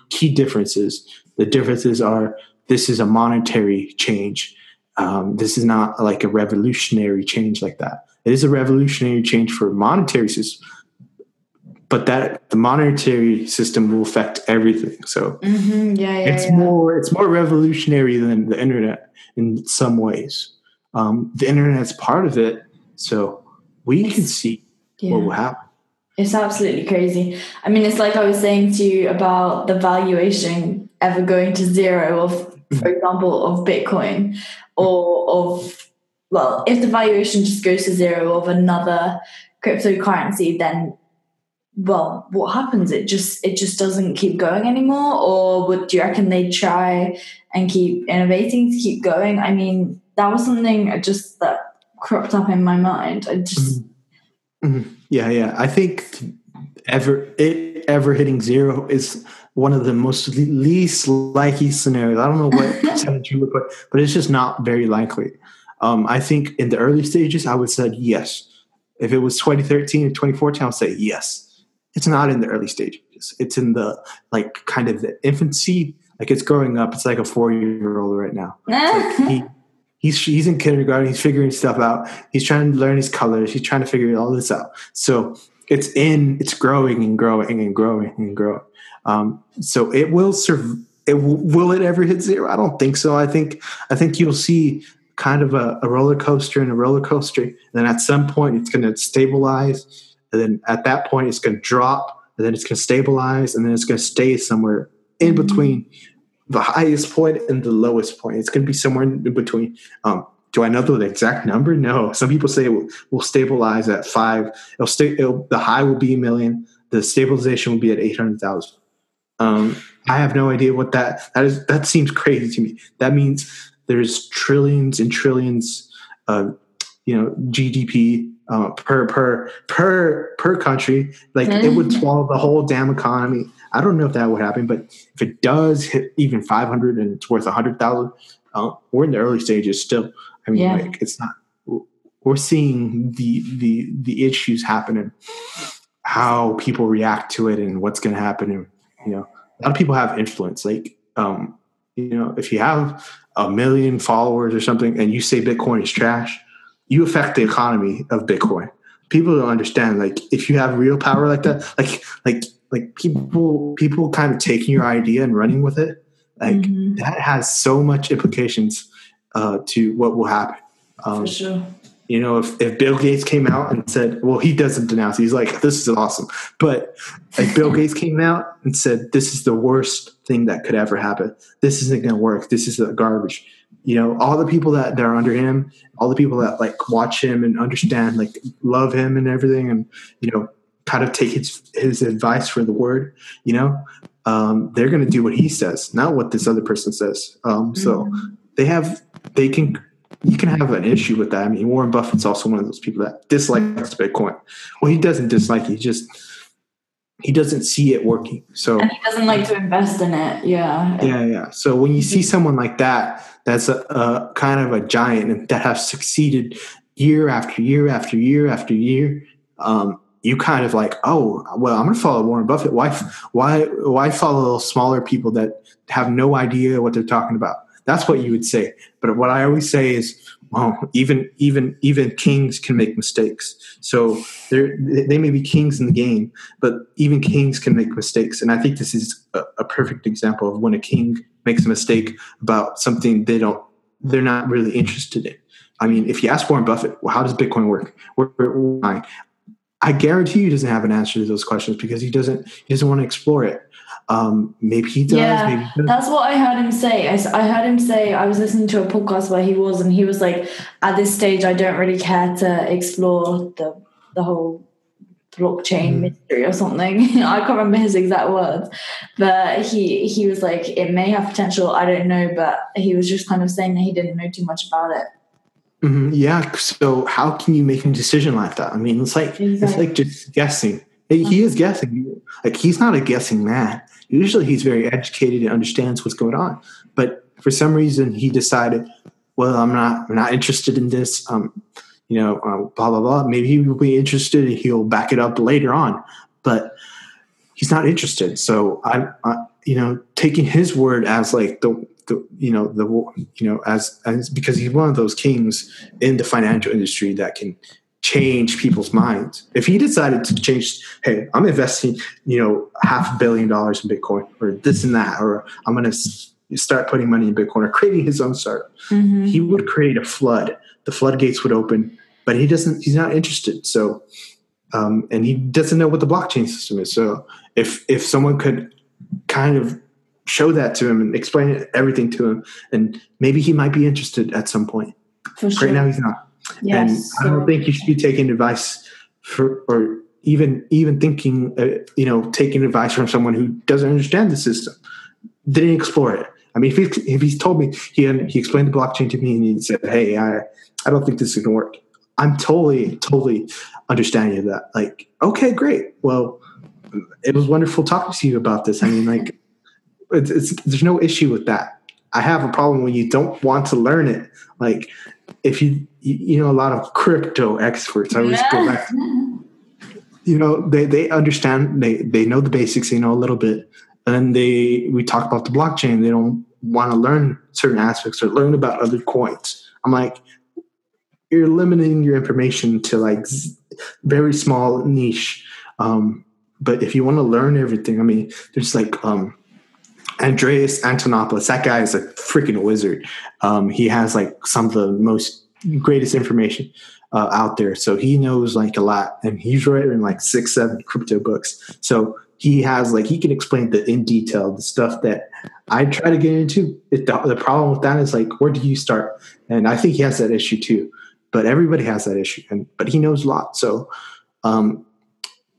key differences. The differences are this is a monetary change. Um, this is not like a revolutionary change like that. It is a revolutionary change for monetary system, but that the monetary system will affect everything. So mm-hmm. yeah, yeah, it's yeah. more it's more revolutionary than the internet in some ways. Um, the internet's part of it, so we it's, can see what will happen. It's absolutely crazy. I mean, it's like I was saying to you about the valuation ever going to zero of, for mm-hmm. example, of Bitcoin or of, well, if the valuation just goes to zero of another cryptocurrency, then well, what happens? It just it just doesn't keep going anymore, or would do you reckon they try and keep innovating to keep going? I mean, that was something just that cropped up in my mind. I just mm-hmm. Mm-hmm. Yeah, yeah. I think ever it ever hitting zero is one of the most least likely scenarios. I don't know what percentage you would put, but it's just not very likely. Um, I think in the early stages, I would say yes. If it was 2013 or 2014, I would say yes. It's not in the early stages. It's in the like kind of the infancy. Like it's growing up. It's like a four year old right now. Like he, he's he's in kindergarten. He's figuring stuff out. He's trying to learn his colors. He's trying to figure all this out. So it's in. It's growing and growing and growing and growing. Um, so it will serve. It will it ever hit zero? I don't think so. I think I think you'll see kind of a, a roller coaster and a roller coaster. And then at some point, it's going to stabilize. And then at that point, it's going to drop. And then it's going to stabilize. And then it's going to stay somewhere in mm-hmm. between the highest point and the lowest point. It's going to be somewhere in between. Um, do I know the exact number? No. Some people say it will, will stabilize at five. It'll stay. It'll, the high will be a million. The stabilization will be at eight hundred thousand. Um, I have no idea what that that is. That seems crazy to me. That means there's trillions and trillions of you know GDP uh, per per per per country. Like it would mm-hmm. swallow the whole damn economy. I don't know if that would happen, but if it does hit even 500 and it's worth 100,000, uh, we're in the early stages still. I mean, yeah. like it's not. We're seeing the the the issues happening, how people react to it, and what's going to happen. And you know, a lot of people have influence. Like, um, you know, if you have a million followers or something, and you say Bitcoin is trash, you affect the economy of Bitcoin. People don't understand. Like, if you have real power like that, like like like people people kind of taking your idea and running with it like mm-hmm. that has so much implications uh, to what will happen um, for sure you know if, if bill gates came out and said well he doesn't denounce he's like this is awesome but like bill gates came out and said this is the worst thing that could ever happen this isn't going to work this is garbage you know all the people that, that are under him all the people that like watch him and understand like love him and everything and you know kind of take his his advice for the word, you know, um, they're going to do what he says, not what this other person says. Um, so mm-hmm. they have they can you can have an issue with that. I mean, Warren Buffett's also one of those people that dislikes Bitcoin. Well, he doesn't dislike it; he just he doesn't see it working. So and he doesn't like to invest in it. Yeah, yeah, yeah. So when you see someone like that, that's a, a kind of a giant that has succeeded year after year after year after year. Um, you kind of like, oh, well, I'm going to follow Warren Buffett. Why, why, why follow smaller people that have no idea what they're talking about? That's what you would say. But what I always say is, well, even even even kings can make mistakes. So they may be kings in the game, but even kings can make mistakes. And I think this is a, a perfect example of when a king makes a mistake about something they don't they're not really interested in. I mean, if you ask Warren Buffett, well, how does Bitcoin work? Why? I guarantee you he doesn't have an answer to those questions because he doesn't he doesn't want to explore it. Um, maybe he does. Yeah, maybe he that's what I heard him say. I, I heard him say I was listening to a podcast where he was, and he was like, "At this stage, I don't really care to explore the the whole blockchain mm. mystery or something. I can't remember his exact words, but he he was like, it may have potential. I don't know, but he was just kind of saying that he didn't know too much about it. Mm-hmm. Yeah. So how can you make a decision like that? I mean, it's like exactly. it's like just guessing. He is guessing. Like he's not a guessing man. Usually, he's very educated and understands what's going on. But for some reason, he decided, well, I'm not. I'm not interested in this. Um, you know, uh, blah blah blah. Maybe he will be interested. and He'll back it up later on, but he's not interested. So I, I you know, taking his word as like the the you know the you know as as because he's one of those kings in the financial industry that can change people's minds. If he decided to change, hey, I'm investing, you know, half a billion dollars in Bitcoin or this and that, or I'm going to start putting money in Bitcoin or creating his own startup, mm-hmm. he would create a flood. The floodgates would open, but he doesn't, he's not interested. So, um, and he doesn't know what the blockchain system is. So if, if someone could kind of show that to him and explain everything to him, and maybe he might be interested at some point. Sure. Right now, he's not. Yes, and I don't think you should be taking advice for, or even even thinking, uh, you know, taking advice from someone who doesn't understand the system, didn't explore it. I mean, if, he, if he's told me he he explained the blockchain to me and he said, "Hey, I I don't think this is going to work," I'm totally totally understanding of that. Like, okay, great. Well, it was wonderful talking to you about this. I mean, like, it's, it's there's no issue with that. I have a problem when you don't want to learn it. Like, if you you know a lot of crypto experts, I always yeah. go back. You know, they they understand they they know the basics. They know a little bit, and then they we talk about the blockchain. They don't want to learn certain aspects or learn about other coins. I'm like, you're limiting your information to like very small niche. Um, but if you want to learn everything, I mean, there's like um, Andreas Antonopoulos. That guy is a freaking wizard. Um, he has like some of the most greatest information uh, out there. So he knows like a lot, and he's written like six, seven crypto books. So he has like he can explain the in detail the stuff that I try to get into. It, the, the problem with that is like where do you start? And I think he has that issue too. But everybody has that issue, and but he knows a lot. So um,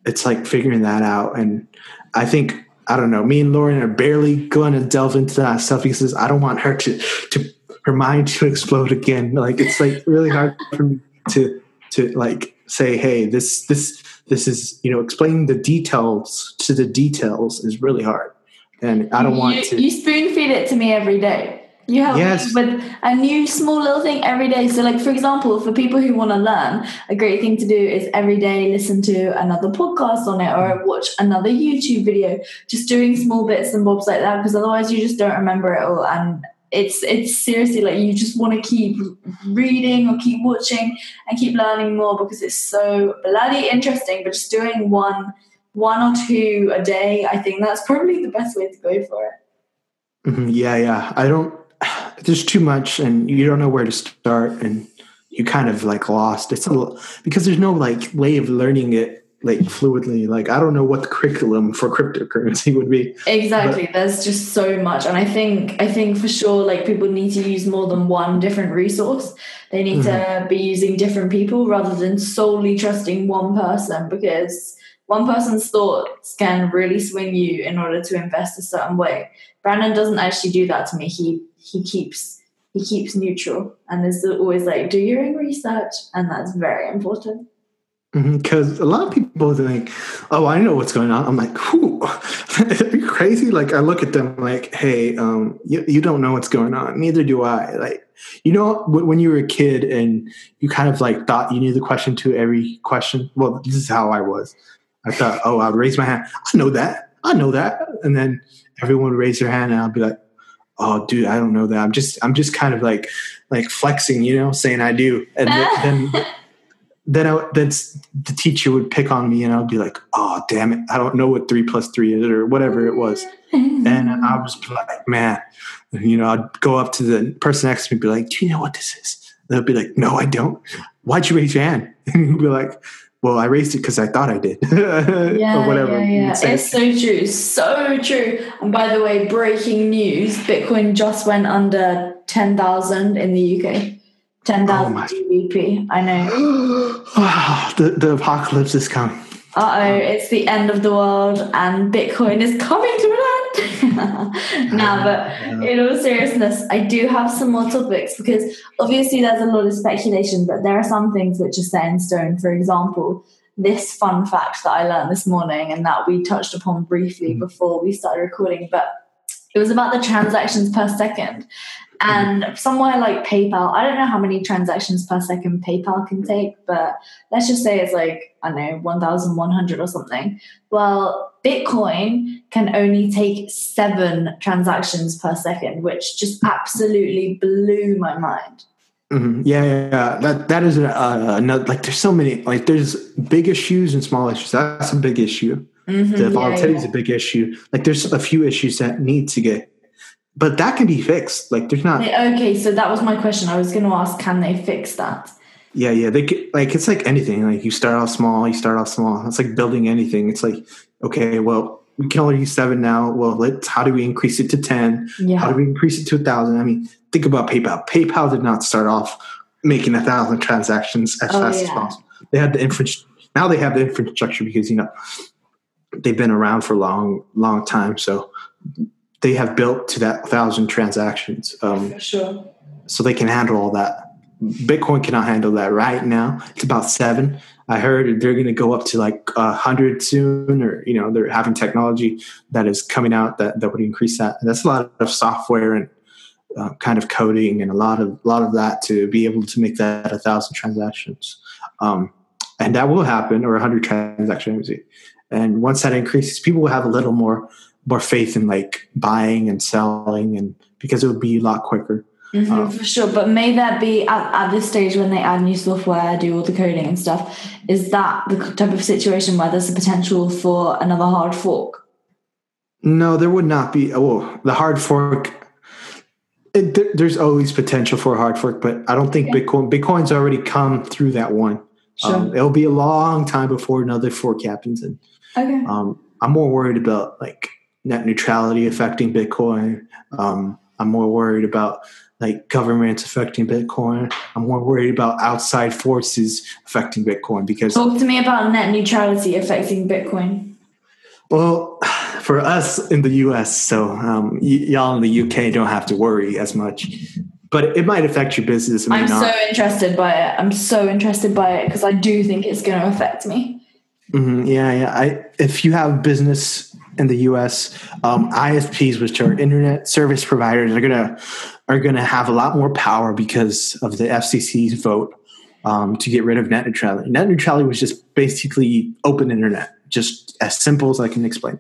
it's like figuring that out. And I think I don't know. Me and Lauren are barely going to delve into that stuff because I don't want her to to her mind to explode again. Like it's like really hard for me to to like say, hey, this this this is you know explaining the details to the details is really hard, and I don't want to. You spoon feed it to me every day. You help yes. with a new small little thing every day. So, like for example, for people who want to learn, a great thing to do is every day listen to another podcast on it or watch another YouTube video. Just doing small bits and bobs like that, because otherwise you just don't remember it all. And it's it's seriously like you just want to keep reading or keep watching and keep learning more because it's so bloody interesting. But just doing one one or two a day, I think that's probably the best way to go for it. Mm-hmm. Yeah, yeah. I don't there's too much and you don't know where to start and you kind of like lost. It's a little, because there's no like way of learning it like fluidly. Like i don't know what the curriculum for cryptocurrency would be. Exactly. But, there's just so much. And i think i think for sure like people need to use more than one different resource. They need mm-hmm. to be using different people rather than solely trusting one person because one person's thoughts can really swing you in order to invest a certain way. Brandon doesn't actually do that to me. He he keeps he keeps neutral. And is always like do your own research and that's very important. Because mm-hmm, a lot of people think oh i know what's going on. I'm like who are you crazy like i look at them like hey um, you, you don't know what's going on. Neither do i like you know when you were a kid and you kind of like thought you knew the question to every question? Well this is how i was. I thought oh i'll raise my hand. I know that. I know that. And then everyone would raise their hand and i'll be like oh, dude, I don't know that. I'm just I'm just kind of like like flexing, you know, saying I do, and then. then then I, that's the teacher would pick on me and I'd be like, oh, damn it. I don't know what three plus three is or whatever it was. Mm-hmm. and I was like, man, you know, I'd go up to the person next to me and be like, do you know what this is? They'll be like, no, I don't. Why'd you raise your hand? And you'd be like, well, I raised it because I thought I did. yeah, or whatever. Yeah, yeah. It's so true. So true. And by the way, breaking news Bitcoin just went under 10,000 in the UK. 10,000 oh GBP. I know. wow, the, the apocalypse is coming. Uh oh, it's the end of the world and Bitcoin is coming to an now, but in all seriousness, I do have some more topics because obviously there's a lot of speculation, but there are some things which are set in stone. For example, this fun fact that I learned this morning and that we touched upon briefly mm-hmm. before we started recording, but it was about the transactions per second. And somewhere like PayPal, I don't know how many transactions per second PayPal can take, but let's just say it's like, I don't know, 1,100 or something. Well, Bitcoin can only take seven transactions per second, which just absolutely blew my mind. Mm-hmm. Yeah, yeah, yeah, that that is uh, another. Like, there's so many. Like, there's big issues and small issues. That's a big issue. Mm-hmm, the volatility yeah, yeah. is a big issue. Like, there's a few issues that need to get but that can be fixed. Like there's not. Okay, so that was my question. I was going to ask, can they fix that? Yeah, yeah. They get, like it's like anything. Like you start off small, you start off small. It's like building anything. It's like okay, well, we can only use seven now. Well, let's. How do we increase it to ten? Yeah. How do we increase it to a thousand? I mean, think about PayPal. PayPal did not start off making a thousand transactions as oh, fast yeah. as possible. They had the infrastructure. Now they have the infrastructure because you know they've been around for a long, long time. So they have built to that thousand transactions. Um, sure. So they can handle all that. Bitcoin cannot handle that right now. It's about seven. I heard they're going to go up to like a hundred soon, or you know, they're having technology that is coming out that that would increase that. And that's a lot of software and uh, kind of coding and a lot of a lot of that to be able to make that a thousand transactions. Um, and that will happen, or a hundred transactions. And once that increases, people will have a little more more faith in like buying and selling and because it would be a lot quicker. Mm-hmm, um, for sure. But may that be at, at this stage when they add new software, do all the coding and stuff, is that the type of situation where there's a potential for another hard fork? No, there would not be. Oh, the hard fork. It, there, there's always potential for a hard fork, but I don't think yeah. Bitcoin. Bitcoin's already come through that one. Sure. Um, it'll be a long time before another fork happens, and okay. um, I'm more worried about like net neutrality affecting Bitcoin. Um, I'm more worried about like governments affecting Bitcoin. I'm more worried about outside forces affecting Bitcoin because talk to me about net neutrality affecting Bitcoin. Well, for us in the U.S., so um, y- y'all in the U.K. don't have to worry as much, but it might affect your business. I'm not. so interested by it. I'm so interested by it because I do think it's going to affect me. Mm-hmm, yeah, yeah. I, if you have business in the U.S. Um, ISPs, which are internet service providers, are gonna are gonna have a lot more power because of the FCC's vote um, to get rid of net neutrality. Net neutrality was just basically open internet, just as simple as I can explain.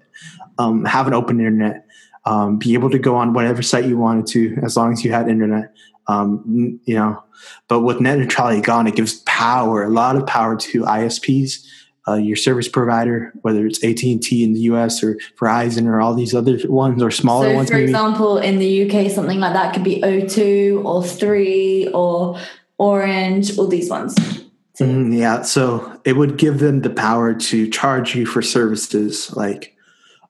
Um, have an open internet, um, be able to go on whatever site you wanted to, as long as you had internet. Um, you know, but with net neutrality gone, it gives power, a lot of power to ISPs uh, your service provider, whether it's AT and T in the U.S. or Verizon or all these other ones or smaller so ones. For maybe. example, in the UK, something like that could be O2 or Three or Orange, all these ones. Mm, yeah, so it would give them the power to charge you for services. Like,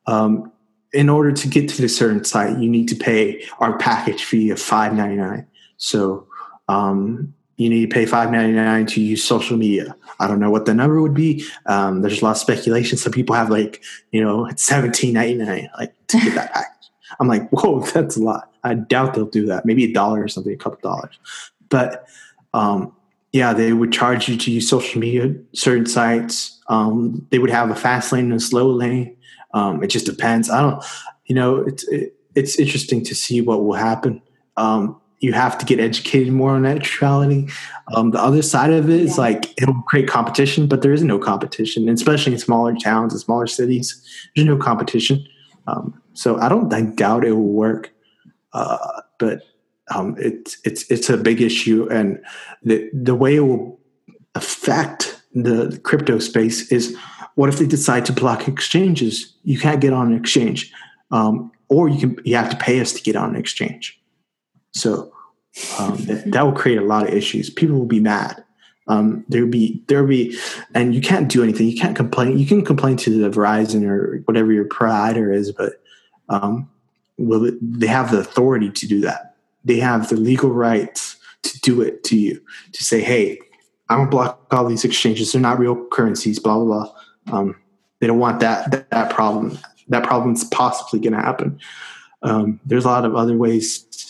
um, in order to get to the certain site, you need to pay our package fee of five ninety nine. So, um, you need to pay five ninety nine to use social media. I don't know what the number would be. Um, there's a lot of speculation. Some people have like you know it's seventeen ninety nine like to get that package. I'm like, whoa, that's a lot. I doubt they'll do that. Maybe a dollar or something, a couple dollars. But um, yeah, they would charge you to use social media, certain sites. Um, they would have a fast lane and a slow lane. Um, it just depends. I don't, you know, it's it, it's interesting to see what will happen. Um, you have to get educated more on neutrality. Um, the other side of it is yeah. like it'll create competition, but there is no competition, especially in smaller towns and smaller cities. There's no competition. Um, so I don't I doubt it will work. uh, but um, it's it's it's a big issue, and the the way it will affect the crypto space is what if they decide to block exchanges? You can't get on an exchange, um, or you can you have to pay us to get on an exchange. So um, that, that will create a lot of issues. People will be mad. Um, there'll be there'll be, and you can't do anything. You can't complain. You can complain to the Verizon or whatever your provider is, but um, will they have the authority to do that? They have the legal rights to do it to you to say, "Hey, I'm gonna block all these exchanges. They're not real currencies." Blah blah blah. Um, they don't want that, that that problem. That problem's possibly to happen. Um, there's a lot of other ways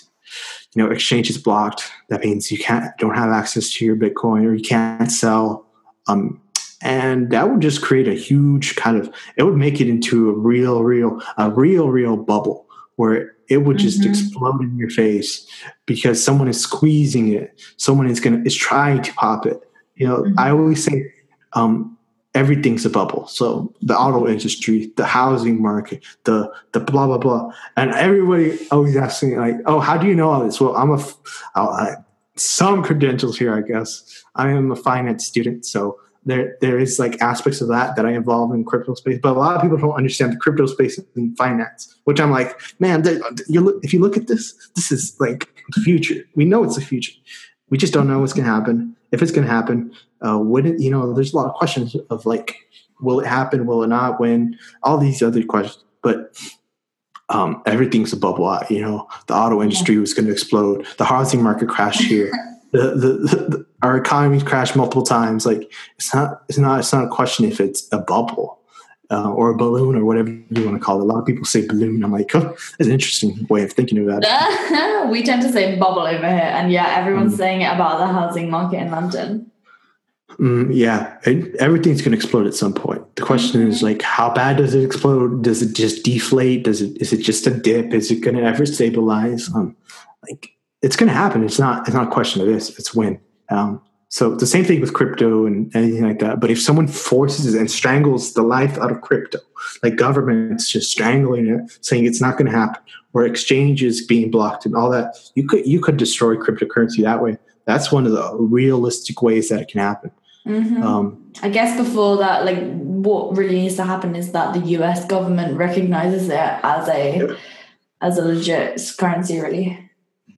you know exchange is blocked that means you can't don't have access to your bitcoin or you can't sell um, and that would just create a huge kind of it would make it into a real real a real real bubble where it would just mm-hmm. explode in your face because someone is squeezing it someone is gonna is trying to pop it you know mm-hmm. i always say um, everything's a bubble. So the auto industry, the housing market, the the blah blah blah, and everybody always asks me like, "Oh, how do you know all this?" Well, I'm a I, some credentials here, I guess. I am a finance student, so there there is like aspects of that that I involve in crypto space. But a lot of people don't understand the crypto space in finance, which I'm like, man, you if you look at this, this is like the future. We know it's the future. We just don't know what's going to happen. If it's going to happen, uh, when it, you know, there's a lot of questions of like, will it happen? Will it not? When? All these other questions. But um, everything's a bubble. You know, the auto industry was going to explode. The housing market crashed here. the, the, the, our economy crashed multiple times. Like it's not, it's not, it's not a question if it's a bubble. Uh, or a balloon or whatever you want to call it. A lot of people say balloon. I'm like, oh, that's an interesting way of thinking about it. we tend to say bubble over here, and yeah, everyone's mm. saying it about the housing market in London. Mm, yeah, it, everything's going to explode at some point. The question mm-hmm. is like, how bad does it explode? Does it just deflate? Does it is it just a dip? Is it going to ever stabilize? Um, like it's going to happen. It's not. It's not a question of this. It's when. Um, so the same thing with crypto and anything like that. But if someone forces and strangles the life out of crypto, like governments just strangling it, saying it's not going to happen, or exchanges being blocked and all that, you could you could destroy cryptocurrency that way. That's one of the realistic ways that it can happen. Mm-hmm. Um, I guess before that, like what really needs to happen is that the U.S. government recognizes it as a yeah. as a legit currency, really.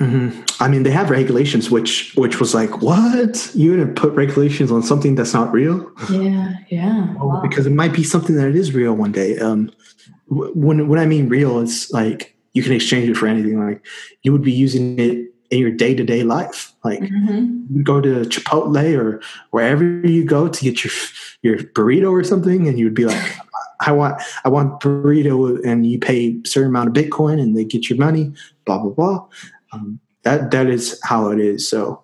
Mm-hmm. I mean, they have regulations, which which was like, what You're gonna put regulations on something that's not real? Yeah, yeah. Well, wow. Because it might be something that is real one day. Um, when when I mean real, it's like you can exchange it for anything. Like you would be using it in your day to day life. Like mm-hmm. you go to Chipotle or wherever you go to get your your burrito or something, and you'd be like, I want I want burrito, and you pay a certain amount of Bitcoin, and they get your money. Blah blah blah. Um, that that is how it is. So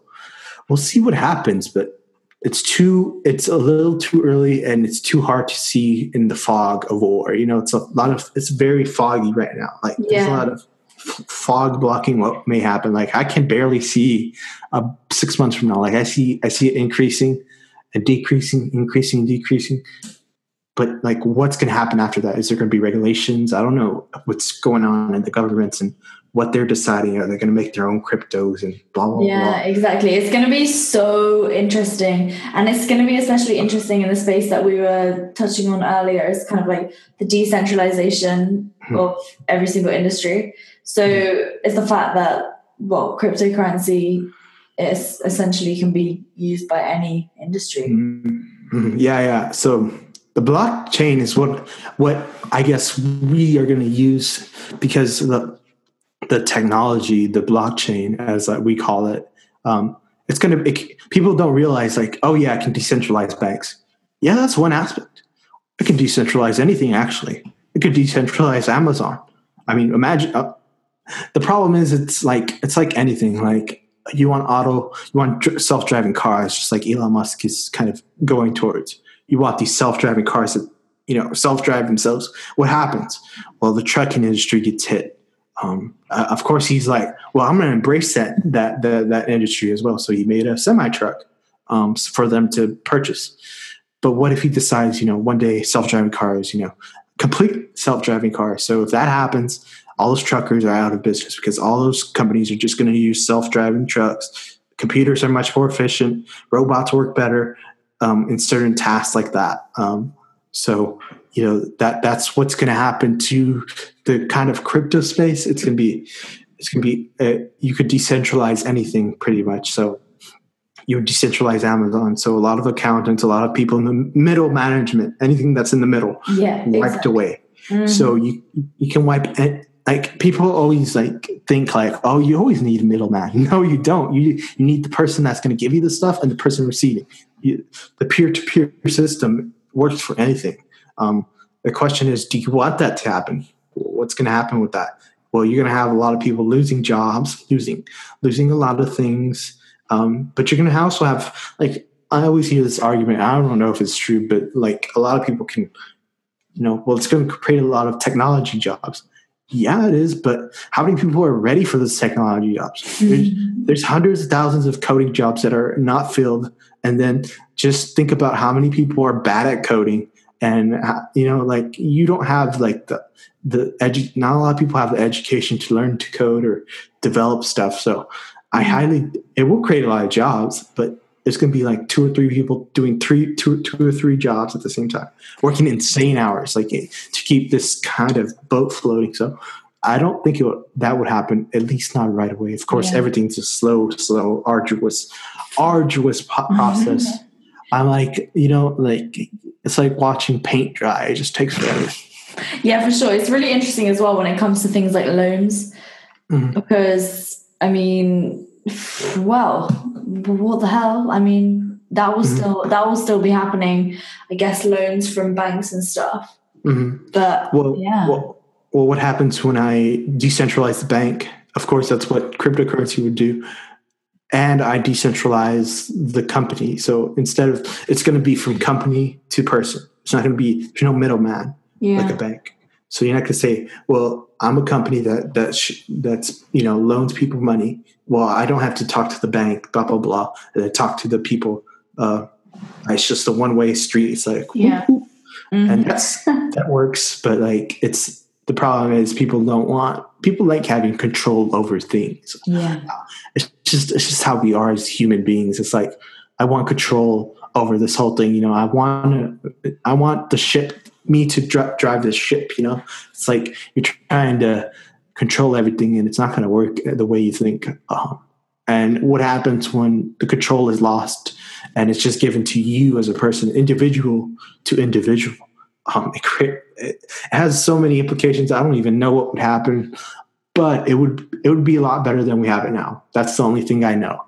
we'll see what happens, but it's too it's a little too early and it's too hard to see in the fog of war you know it's a lot of it's very foggy right now like yeah. there's a lot of fog blocking what may happen. Like I can barely see uh, six months from now. Like I see, I see it increasing and decreasing, increasing, decreasing. But like, what's going to happen after that? Is there going to be regulations? I don't know what's going on in the governments and what they're deciding. Are they going to make their own cryptos and blah blah yeah, blah? exactly. It's going to be so interesting, and it's going to be especially interesting in the space that we were touching on earlier. It's kind of like the decentralization hmm. of every single industry. So it's the fact that well, cryptocurrency is essentially can be used by any industry. Mm-hmm. Yeah, yeah. So the blockchain is what what I guess we are going to use because the the technology, the blockchain, as we call it, um, it's going to. It, people don't realize like, oh yeah, I can decentralize banks. Yeah, that's one aspect. It can decentralize anything. Actually, it could decentralize Amazon. I mean, imagine. Uh, the problem is it's like it's like anything like you want auto you want self-driving cars just like elon musk is kind of going towards you want these self-driving cars that you know self-drive themselves what happens well the trucking industry gets hit um, uh, of course he's like well i'm going to embrace that that that, that industry as well so he made a semi truck um, for them to purchase but what if he decides you know one day self-driving cars you know complete self-driving cars so if that happens all those truckers are out of business because all those companies are just going to use self-driving trucks. Computers are much more efficient. Robots work better um, in certain tasks like that. Um, so you know that that's what's going to happen to the kind of crypto space. It's going to be it's going to be uh, you could decentralize anything pretty much. So you decentralize Amazon. So a lot of accountants, a lot of people in the middle management, anything that's in the middle, Yeah. wiped exactly. away. Mhm. So you you can wipe it. Like people always like think like, oh, you always need a middleman. No, you don't. You you need the person that's going to give you the stuff and the person receiving. You, the peer to peer system works for anything. Um, the question is, do you want that to happen? What's going to happen with that? Well, you're going to have a lot of people losing jobs, losing losing a lot of things. Um, but you're going to also have like I always hear this argument. I don't know if it's true, but like a lot of people can you know, well, it's going to create a lot of technology jobs. Yeah, it is, but how many people are ready for those technology jobs? There's, there's hundreds of thousands of coding jobs that are not filled, and then just think about how many people are bad at coding, and uh, you know, like you don't have like the the edu- not a lot of people have the education to learn to code or develop stuff. So, I Mhm. highly it will create a lot of jobs, but it's going to be like two or three people doing three, two, two or three jobs at the same time, working insane hours, like eh, to keep this kind of boat floating. So I don't think it would, that would happen, at least not right away. Of course, Yeah. everything's a slow, slow, arduous, arduous po- process. I'm like, you know, like it's like watching paint dry. It just takes forever. Yeah, for sure. It's really interesting as well when it comes to things like loans, Mhm. because I mean, well, what the hell? I mean, that will Mhm. still that will still be happening. I guess loans from banks and stuff. hmm But Well, yeah, well, well, what happens when I decentralize the bank? Of course, that's what cryptocurrency would do. And I decentralize the company. So instead of, it's going to be from company to person. It's not going to be, there's no middleman yeah, like a bank. So you're not going to say, well, I'm a company that, that sh- that's, you know, loans people money. Well, I don't have to talk to the bank, blah, blah, blah. And I talk to the people. Uh, it's just a one way street. It's like, yeah. Mhm. and that's that works but like it's the problem is people don't want people like having control over things. Yeah, it's just it's just how we are as human beings. It's like i want control over this whole thing you know? I want to i want the ship me to dri- drive this ship you know? It's like you're trying to control everything and it's not going to work the way you think um, and what happens when the control is lost and it's just given to you as a person individual to individual um, it, crea- it has so many implications i don't even know what would happen but it would it would be a lot better than we have it now that's the only thing i know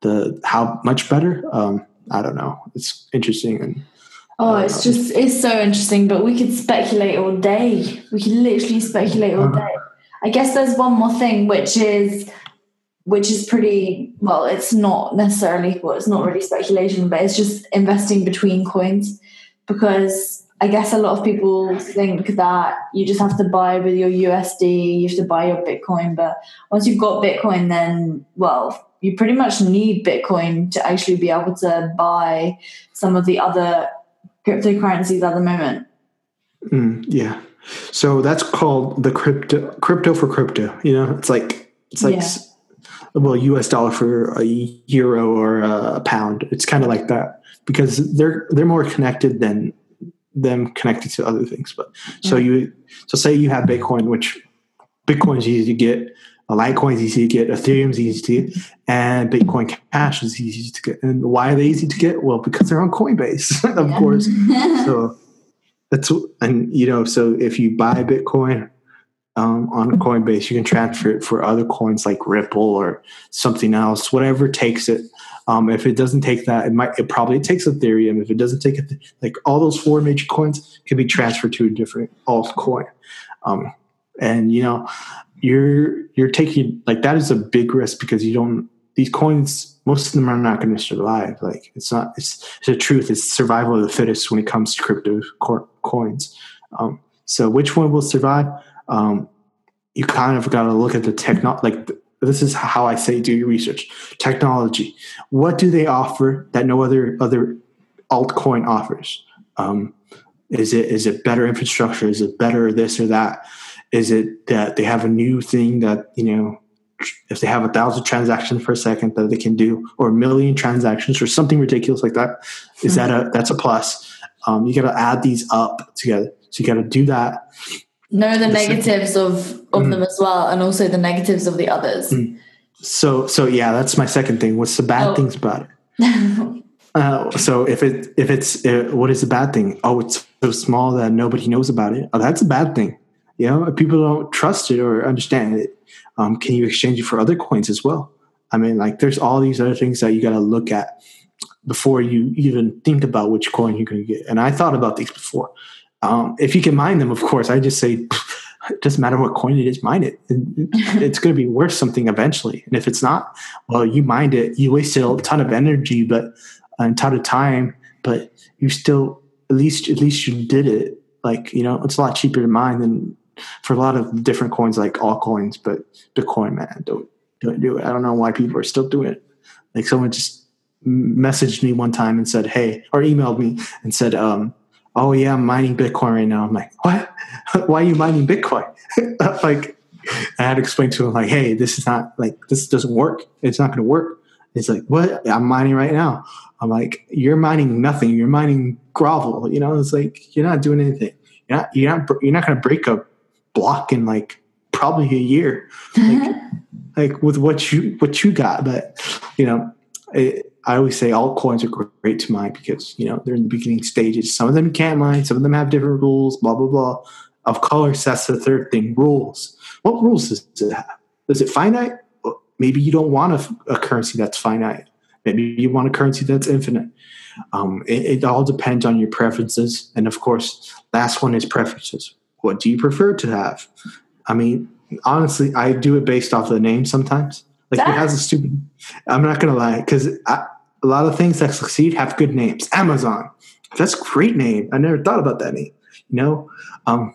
the how much better um, i don't know it's interesting and Oh, it's Um, just it's so interesting, but we could speculate all day. We could literally speculate all day. I guess there's one more thing which is which is pretty well, it's not necessarily well, it's not really speculation, but it's just investing between coins because I guess a lot of people think that you just have to buy with your USD, you have to buy your Bitcoin, but once you've got Bitcoin then well, you pretty much need Bitcoin to actually be able to buy some of the other cryptocurrencies at the moment. mm, yeah so that's called the crypto crypto for crypto you know it's like it's like Yeah. well us dollar for a euro or a pound it's kind of like that because they're they're more connected than them connected to other things but so Mm. you so say you have bitcoin which bitcoin is easy to get a litecoin is easy to get ethereum is easy to get and bitcoin cash is easy to get and why are they easy to get well because they're on coinbase of Yeah. course so that's and you know so if you buy bitcoin um, on coinbase you can transfer it for other coins like ripple or something else whatever takes it. Um, if it doesn't take that it might it probably takes ethereum. If it doesn't take it like all those four major coins can be transferred to a different altcoin. Um, and you know you're you're taking like that is a big risk because you don't these coins most of them are not going to survive. Like it's not it's, it's the truth. It's survival of the fittest when it comes to crypto co- coins. Um, so which one will survive um, you kind of got to look at the techno like th- this is how i say do your research technology what do they offer that no other other altcoin offers um, is it is it better infrastructure is it better this or that Is it that they have a new thing that you know, if they have a thousand transactions per second that they can do, or a million transactions, or something ridiculous like that? Is that a that's a plus? Um, you got to add these up together. So you got to do that. Know the negatives of of them as well, and also the negatives of the others. Mm. So so yeah, that's my second thing. What's the bad Oh. things about it? Uh, so if it if it's uh, what is the bad thing? Oh, it's so small that nobody knows about it. Oh, that's a bad thing. You know, people don't trust it or understand it. Um, can you exchange it for other coins as well? I mean, like there's all these other things that you got to look at before you even think about which coin you're going to get. And I thought about these before. Um, if you can mine them, of course, I just say it doesn't matter what coin it is, mine it. It's going to be worth something eventually. And if it's not, well, you mined it. You wasted a ton of energy, but a ton of time, but you still at least at least you did it. Like you know, it's a lot cheaper to mine than for a lot of different coins like altcoins. But Bitcoin, man, don't don't do it. I don't know why people are still doing it. Like someone just messaged me one time and said, "Hey," or emailed me and said, um, "Oh yeah, I'm mining Bitcoin right now." I'm like, "What? why are you mining Bitcoin?" like I had to explain to him like, "Hey, this is not like this doesn't work. It's not going to work." It's like, "What? I'm mining right now." I'm like, "You're mining nothing. You're mining grovel." You know, it's like you're not doing anything. You're not. You're not. You're not going to break a block in like probably a year, like, mm-hmm. like with what you what you got. But you know, it, I always say altcoins are great to mine because you know they're in the beginning stages. Some of them you can't mine. Some of them have different rules. Blah blah blah. Of course, that's the third thing. Rules. What rules does it have? Is it finite? Maybe you don't want a, a currency that's finite. Maybe you want a currency that's infinite. Um, it, it all depends on your preferences. And of course, last one is preferences. What do you prefer to have? I mean, honestly, I do it based off the name sometimes. Like it That- has a stupid. I'm not gonna lie, because a lot of things that succeed have good names. Amazon, that's a great name. I never thought about that name. You know, um,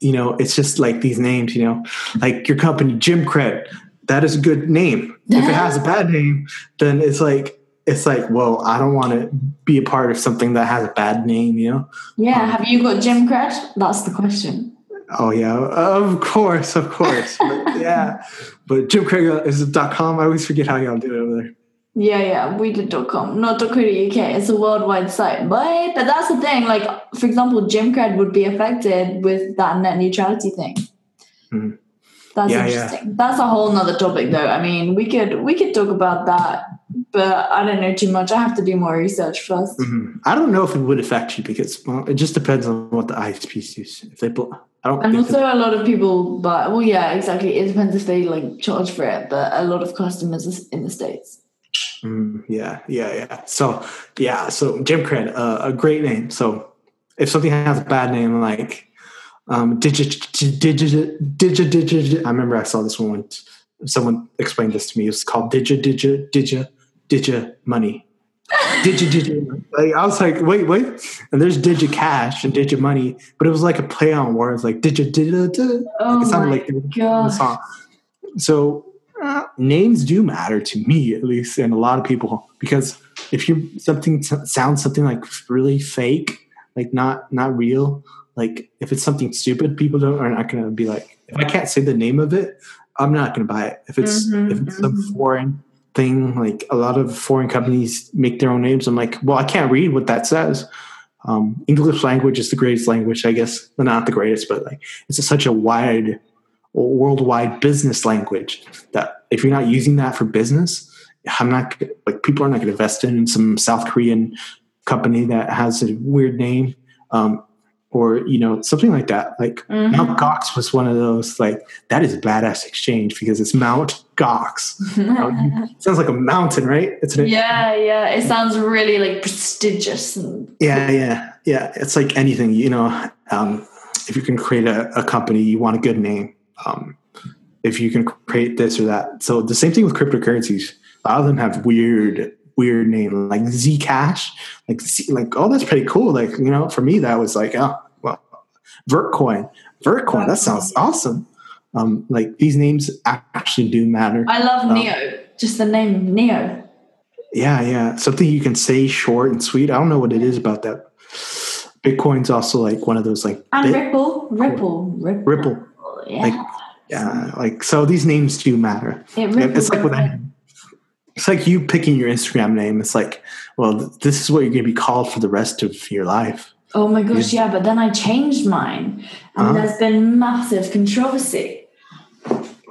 you know, it's just like these names. You know, like your company, Jim Cred. That is a good name. If it has a bad name, then it's like it's like, well, I don't want to be a part of something that has a bad name. You know. Yeah, have you got Jim cred? That's the question. Oh yeah, of course, of course. But, yeah, but Jim Craig is it .com. I always forget how y'all do it over there. Yeah, yeah, we did .com, not .co.uk. It's a worldwide site. But but that's the thing. Like, for example, Jim Craig would be affected with that net neutrality thing. Mhm. That's Yeah, yeah. interesting. That's a whole nother topic though. I mean, we could we could talk about that, but I don't know too much. I have to do more research 1st Mhm. I don't know if it would affect you because well, it just depends on what the ISPs use. If they, bl- don't. And also, a lot of people, but well, yeah, exactly. It depends if they like charge for it, but a lot of customers in the states. Mm, yeah, yeah, yeah. So yeah, so Jim Cred, uh, a great name. So if something has a bad name, like um, digit, digit, digit, digit, I remember I saw this one. once. Someone explained this to me. It's called digit, digit, digit, digit money. Digit. Like, I was like, wait, wait. And there's digit cash and digit money, but it was like a play on words, like digit, digit, digit. Oh It sounded like the song. So uh, names do matter to me, at least, and a lot of people, because if you something s- sounds something like really fake, like not not real, like if it's something stupid, people don't are not to be like. If I can't say the name of it, I'm not to buy it. If it's Mhm, if it's some mhm. foreign thing, like a lot of foreign companies make their own names. I'm like, well, I can't read what that says. Um, English language is the greatest language, I guess. Well, not the greatest, but like it's such a wide, worldwide business language that if you're not using that for business, I'm not like people are not going to invest in some South Korean company that has a weird name, um, or you know something like that. Like Mhm. Mount Gox was one of those. Like that is a badass exchange because it's Mount Gox. Sounds like a mountain, right? It's an, yeah, yeah. It sounds really like prestigious and Yeah, yeah, yeah. It's like anything, you know. Um, if you can create a, a company, you want a good name. Um, if you can create this or that, so the same thing with cryptocurrencies. A lot of them have weird, weird name like Zcash, like Z, like oh, that's pretty cool. Like you know, for me, that was like oh, well, Vertcoin, Vertcoin. That sounds awesome. Um, like these names actually do matter. I love Um, Neo. Just the name Neo. Yeah, yeah. Something you can say short and sweet. I don't know what it is about that. Bitcoin's also like one of those like And bit- Ripple. Ripple. Ripple. Ripple. Yeah. Like, Yeah, like so these names do matter. it really It's like with does. It's like you picking your Instagram name. It's like, well, this is what you're going to be called for the rest of your life. Oh my gosh, yeah, but then I changed mine. And Uh-huh. there's been massive controversy.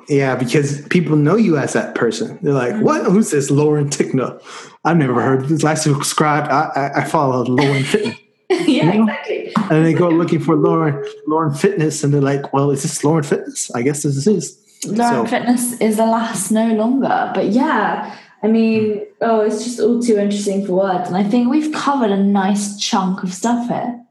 Yeah, because people know you as that person. They're like, "What? Who's this Lauren Tickner? I've never heard of this. I subscribed. I, I, I follow Lauren Fitness." yeah, Yeah. exactly. and they go looking for Lauren Lauren Fitness, and they're like, "Well, is this Lauren Fitness? I guess this is." Lauren So- Fitness is alas no longer. But yeah, I mean, oh, it's just all too interesting for words. And I think we've covered a nice chunk of stuff here.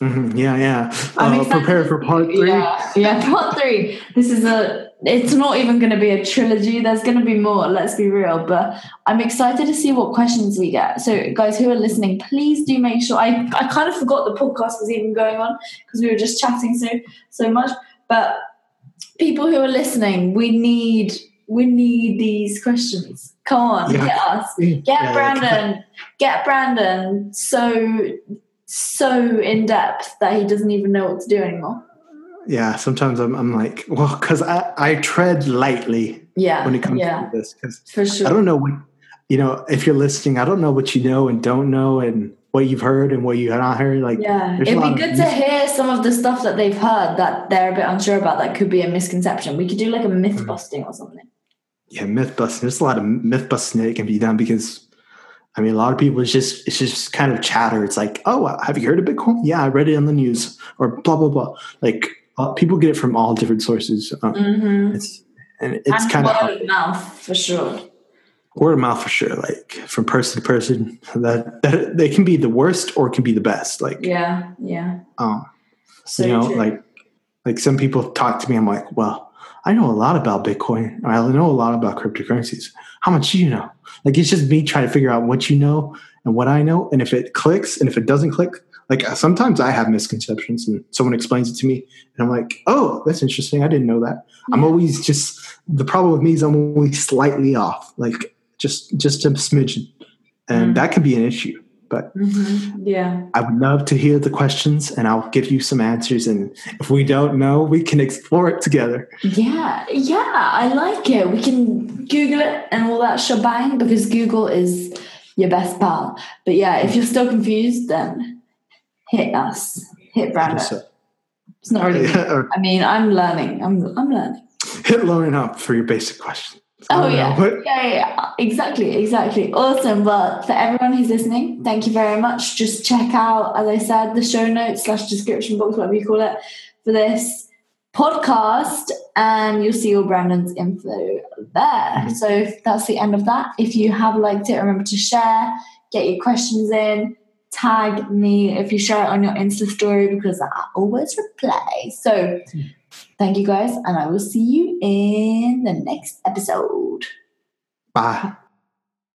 Mhm, yeah, yeah. I'm Uh, prepare for part three. Yeah, yeah, part three. This is a. It's not even going to be a trilogy. There's going to be more. Let's be real. But I'm excited to see what questions we get. So, guys who are listening, please do make sure. I I kind of forgot the podcast was even going on because we were just chatting so so much. But people who are listening, we need we need these questions. Come on, Yeah. get us. Get Yeah, Brandon. Get Brandon so so in depth that he doesn't even know what to do anymore. Yeah, sometimes I'm, I'm like, well, because I, I tread lightly Yeah. when it comes yeah, to this. Because for sure. I don't know what, you know, if you're listening, I don't know what you know and don't know and what you've heard and what you have not heard. Like, yeah, it'd be good to hear some of the stuff that they've heard that they're a bit unsure about. That could be a misconception. We could do like a myth Mm. busting or something. Yeah, myth busting. There's a lot of myth busting that can be done because, I mean, a lot of people, it's just, it's just kind of chatter. It's like, oh, have you heard of Bitcoin? Yeah, I read it on the news or blah, blah, blah. Like, uh, people get it from all different sources. Um, Mm-hmm. It's, and it's kind of word of mouth for sure. word of mouth for sure like from person to person that, that they can be the worst or can be the best like Yeah, yeah. um So you know true. like like some people talk to me i'm like well i know a lot about bitcoin. I know a lot about cryptocurrencies. How much do you know? Like it's just me trying to figure out what you know and what i know. And if it clicks and if it doesn't click like sometimes i have misconceptions and someone explains it to me and i'm like oh that's interesting. I didn't know that. I'm always just the problem with me is i'm always slightly off like just just a smidgen. And Mm. that can be an issue but Mhm. Yeah. I would love to hear the questions and I'll give you some answers. And if we don't know, we can explore it together. Yeah, yeah, I like it. We can Google it and all that shebang because Google is your best pal. But yeah, if you're still confused, then hit us, hit Brandon. So, It's not really. or I mean, I'm learning. I'm I'm learning. hit Lauren up for your basic questions. Oh know yeah. yeah, yeah, exactly, exactly. Awesome. Well, for everyone who's listening, thank you very much. Just check out, as I said, the show notes slash description box, whatever you call it, for this podcast, and you'll see all Brandon's info there. Mhm. So that's the end of that. If you have liked it, remember to share, get your questions in, tag me if you share it on your Insta story because I always reply. So thank you guys, and I will see you in the next episode. Bye.